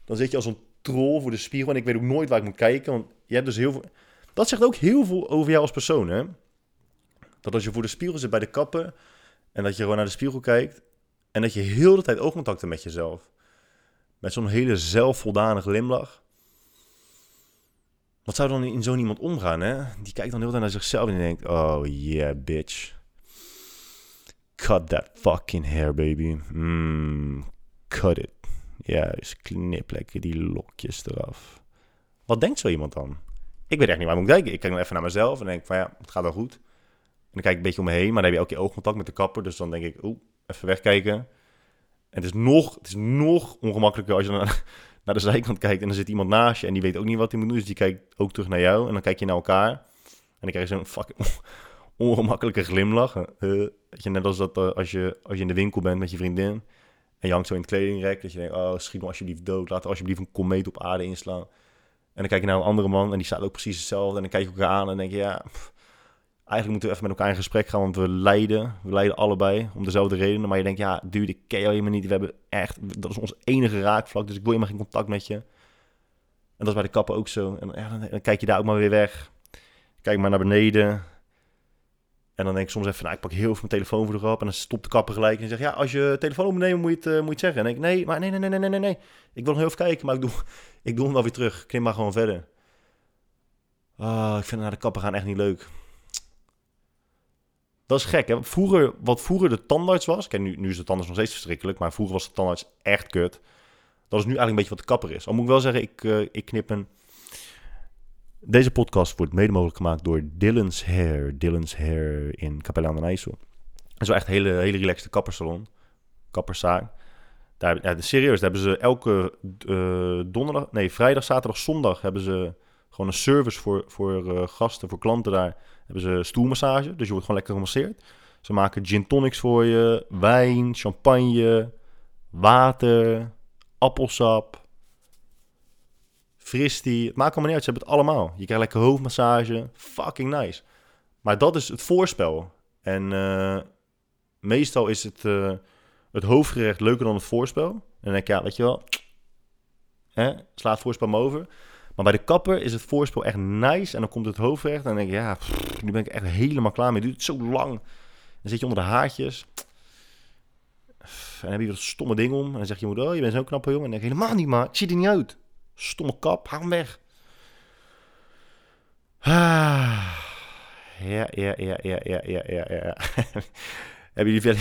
dan zit je als een troll voor de spiegel en ik weet ook nooit waar ik moet kijken. Want je hebt dus heel veel... Dat zegt ook heel veel over jou als persoon, hè? Dat als je voor de spiegel zit bij de kappen en dat je gewoon naar de spiegel kijkt en dat je heel de tijd oogcontact hebt met jezelf. Met zo'n hele zelfvoldane glimlach. Wat zou dan in zo'n iemand omgaan, hè? Die kijkt dan heel tijd naar zichzelf en denkt... Oh, yeah, bitch. Cut that fucking hair, baby. Mm, cut it. Juist, knip lekker die lokjes eraf. Wat denkt zo iemand dan? Ik weet echt niet waar ik moet kijken. Ik kijk dan even naar mezelf en denk van ja, het gaat wel goed. En dan kijk ik een beetje om me heen, maar dan heb je elke keer oogcontact met de kapper. Dus dan denk ik, oeh, even wegkijken. En het is nog, het is nog ongemakkelijker als je naar, naar de zijkant kijkt en dan zit iemand naast je en die weet ook niet wat hij moet doen. Dus die kijkt ook terug naar jou en dan kijk je naar elkaar. En dan krijg je zo'n fucking ongemakkelijke glimlach. Uh, je, net als dat uh, als, je, als je in de winkel bent met je vriendin en je hangt zo in het kledingrek. Dat je denkt, oh schiet me alsjeblieft dood. Laat alsjeblieft een komeet op aarde inslaan. En dan kijk je naar een andere man en die staat ook precies hetzelfde. En dan kijk je elkaar aan en denk je, ja, eigenlijk moeten we even met elkaar in gesprek gaan, want we lijden. We lijden allebei om dezelfde redenen. Maar je denkt, ja, dude, ik ken jou helemaal niet. We hebben echt, dat is ons enige raakvlak, dus ik wil helemaal geen contact met je. En dat is bij de kappen ook zo. En ja, dan, dan, kijk je daar ook maar weer weg. Kijk maar naar beneden. En dan denk ik soms even, nou, ik pak heel veel mijn telefoon voor de grap. En dan stopt de kapper gelijk en zegt, ja, als je telefoon moet moet je het, uh, moet je zeggen. En denk ik, nee, maar nee, nee, nee, nee, nee, nee. Ik wil nog heel even kijken, maar ik doe, ik doe hem wel weer terug. Ik neem maar gewoon verder. Ah, ik vind naar de kapper gaan echt niet leuk. Dat is gek, hè? Vroeger, wat vroeger de tandarts was... Kijk, nu, nu is de tandarts nog steeds verschrikkelijk... maar vroeger was de tandarts echt kut. Dat is nu eigenlijk een beetje wat de kapper is. Al moet ik wel zeggen, ik, uh, ik knip een... Deze podcast wordt mede mogelijk gemaakt door Dylan's Hair. Dylan's Hair in Capelle aan den IJssel. Dat is wel echt een hele, hele relaxte kappersalon. Kapperszaak. Daar, ja, serieus, daar hebben ze elke uh, donderdag... Nee, vrijdag, zaterdag, zondag hebben ze gewoon een service voor, voor uh, gasten, voor klanten daar hebben ze stoelmassage, dus je wordt gewoon lekker gemasseerd. Ze maken gin tonics voor je, wijn, champagne, water, appelsap, fristie. Het maakt allemaal niet uit, ze hebben het allemaal. Je krijgt lekker hoofdmassage, fucking nice. Maar dat is het voorspel. En uh, meestal is het, uh, het hoofdgerecht leuker dan het voorspel. En dan denk ik, ja, weet je wel, hè, slaat het voorspel me over. Maar bij de kapper is het voorspel echt nice. En dan komt het hoofdrecht. En dan denk je, ja, nu ben ik echt helemaal klaar mee. Het duurt zo lang. Dan zit je onder de haartjes. En dan heb je dat stomme ding om. En dan zeg je oh, je bent zo'n knappe jongen. En dan denk je, helemaal niet, maar ik zie er niet uit. Stomme kap, haal hem weg. Ah. Ja, ja, ja, ja, ja, ja, ja, ja. heb je die,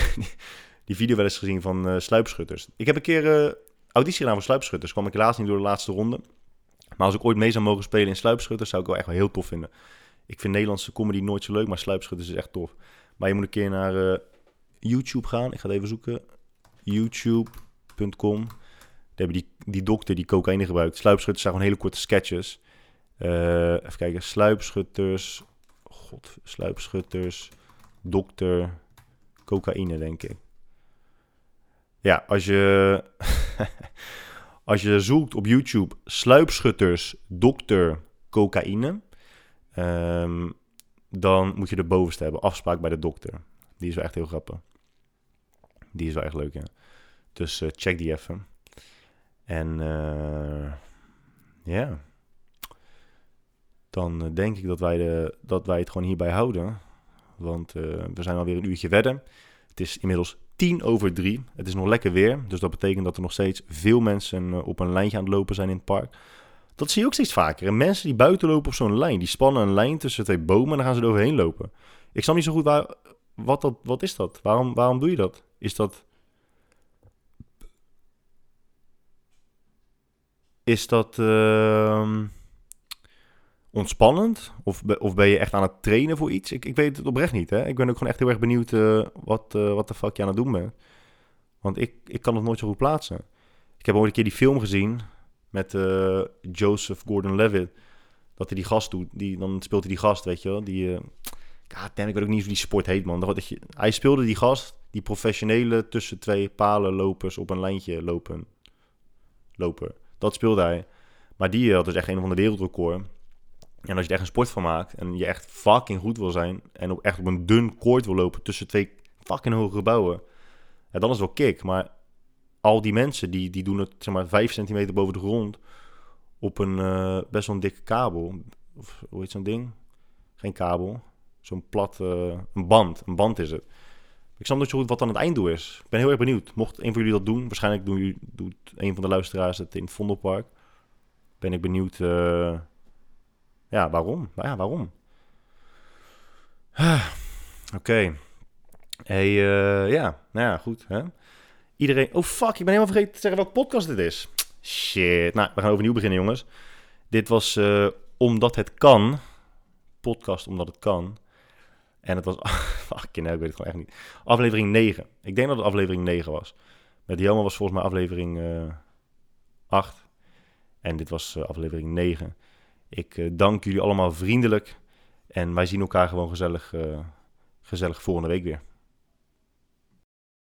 die, video wel eens gezien van uh, sluipschutters? Ik heb een keer uh, auditie gedaan voor sluipschutters. Kwam ik helaas niet door de laatste ronde. Maar als ik ooit mee zou mogen spelen in Sluipschutters, zou ik wel echt wel heel tof vinden. Ik vind Nederlandse comedy nooit zo leuk, maar Sluipschutters is echt tof. Maar je moet een keer naar uh, YouTube gaan. Ik ga het even zoeken. YouTube.com. Daar hebben die, die dokter die cocaïne gebruikt. Sluipschutters zijn gewoon hele korte sketches. Uh, even kijken. Sluipschutters. God, sluipschutters. Dokter. Cocaïne, denk ik. Ja, als je... Als je zoekt op YouTube sluipschutters, dokter, cocaïne, um, dan moet je de bovenste hebben. Afspraak bij de dokter. Die is wel echt heel grappig. Die is wel echt leuk, ja. Dus uh, check die even. En uh, ja, dan uh, denk ik dat wij, de, dat wij het gewoon hierbij houden. Want we zijn alweer een uurtje verder. Het is inmiddels tien over drie. Het is nog lekker weer, dus dat betekent dat er nog steeds veel mensen eh, op een lijntje aan het lopen zijn in het park. Dat zie je ook steeds vaker. En mensen die buiten lopen op zo'n lijn, die spannen een lijn tussen twee bomen en dan gaan ze er overheen lopen. Ik snap niet zo goed waar, wat, dat, wat is dat? Waarom, waarom doe je dat? Is dat... Is dat... Uh ontspannend? Of, of ben je echt aan het trainen voor iets? Ik, ik weet het oprecht niet. Hè? Ik ben ook gewoon echt heel erg benieuwd uh, wat, uh, wat de fuck je aan het doen bent. Want ik, ik kan het nooit zo goed plaatsen. Ik heb ooit een keer die film gezien met uh, Joseph Gordon-Levitt. Dat hij die gast doet. Die, dan speelt hij die gast, weet je wel. Die, God damn, ik weet ook niet hoe die sport heet, man. Dat je, hij speelde die gast, die professionele tussen twee palen lopers op een lijntje lopen. Lopen. Dat speelde hij. Maar die had dus echt een van de wereldrecord. En als je er echt een sport van maakt en je echt fucking goed wil zijn... en ook echt op een dun koord wil lopen tussen twee fucking hoge gebouwen... Ja, dan is het wel kick. Maar al die mensen die, die doen het zeg maar 5 centimeter boven de grond... op een eh, best wel een dikke kabel. Of hoe heet zo'n ding? Geen kabel. Zo'n plat... eh, een band. Een band is het. Ik snap niet goed wat dan het einddoel is. Ik ben heel erg benieuwd. Mocht een van jullie dat doen, waarschijnlijk doen jullie- doet een van de luisteraars het in het Vondelpark. Ben ik benieuwd, eh, ja, waarom? Nou ja, waarom? Ah, Oké. Hey, eh, ja, nou ja, goed. Hè? Iedereen, oh fuck, ik ben helemaal vergeten te zeggen welke podcast dit is. Shit, nou, we gaan overnieuw beginnen, jongens. Dit was eh, Omdat het kan. Podcast Omdat het kan. En het was, fucking hell, ik weet het gewoon echt niet. Aflevering 9. Ik denk dat het aflevering 9 was. Met Jelmer was volgens mij aflevering eh 8. En dit was aflevering 9. Ik eh, dank jullie allemaal vriendelijk. En wij zien elkaar gewoon gezellig, eh, gezellig volgende week weer.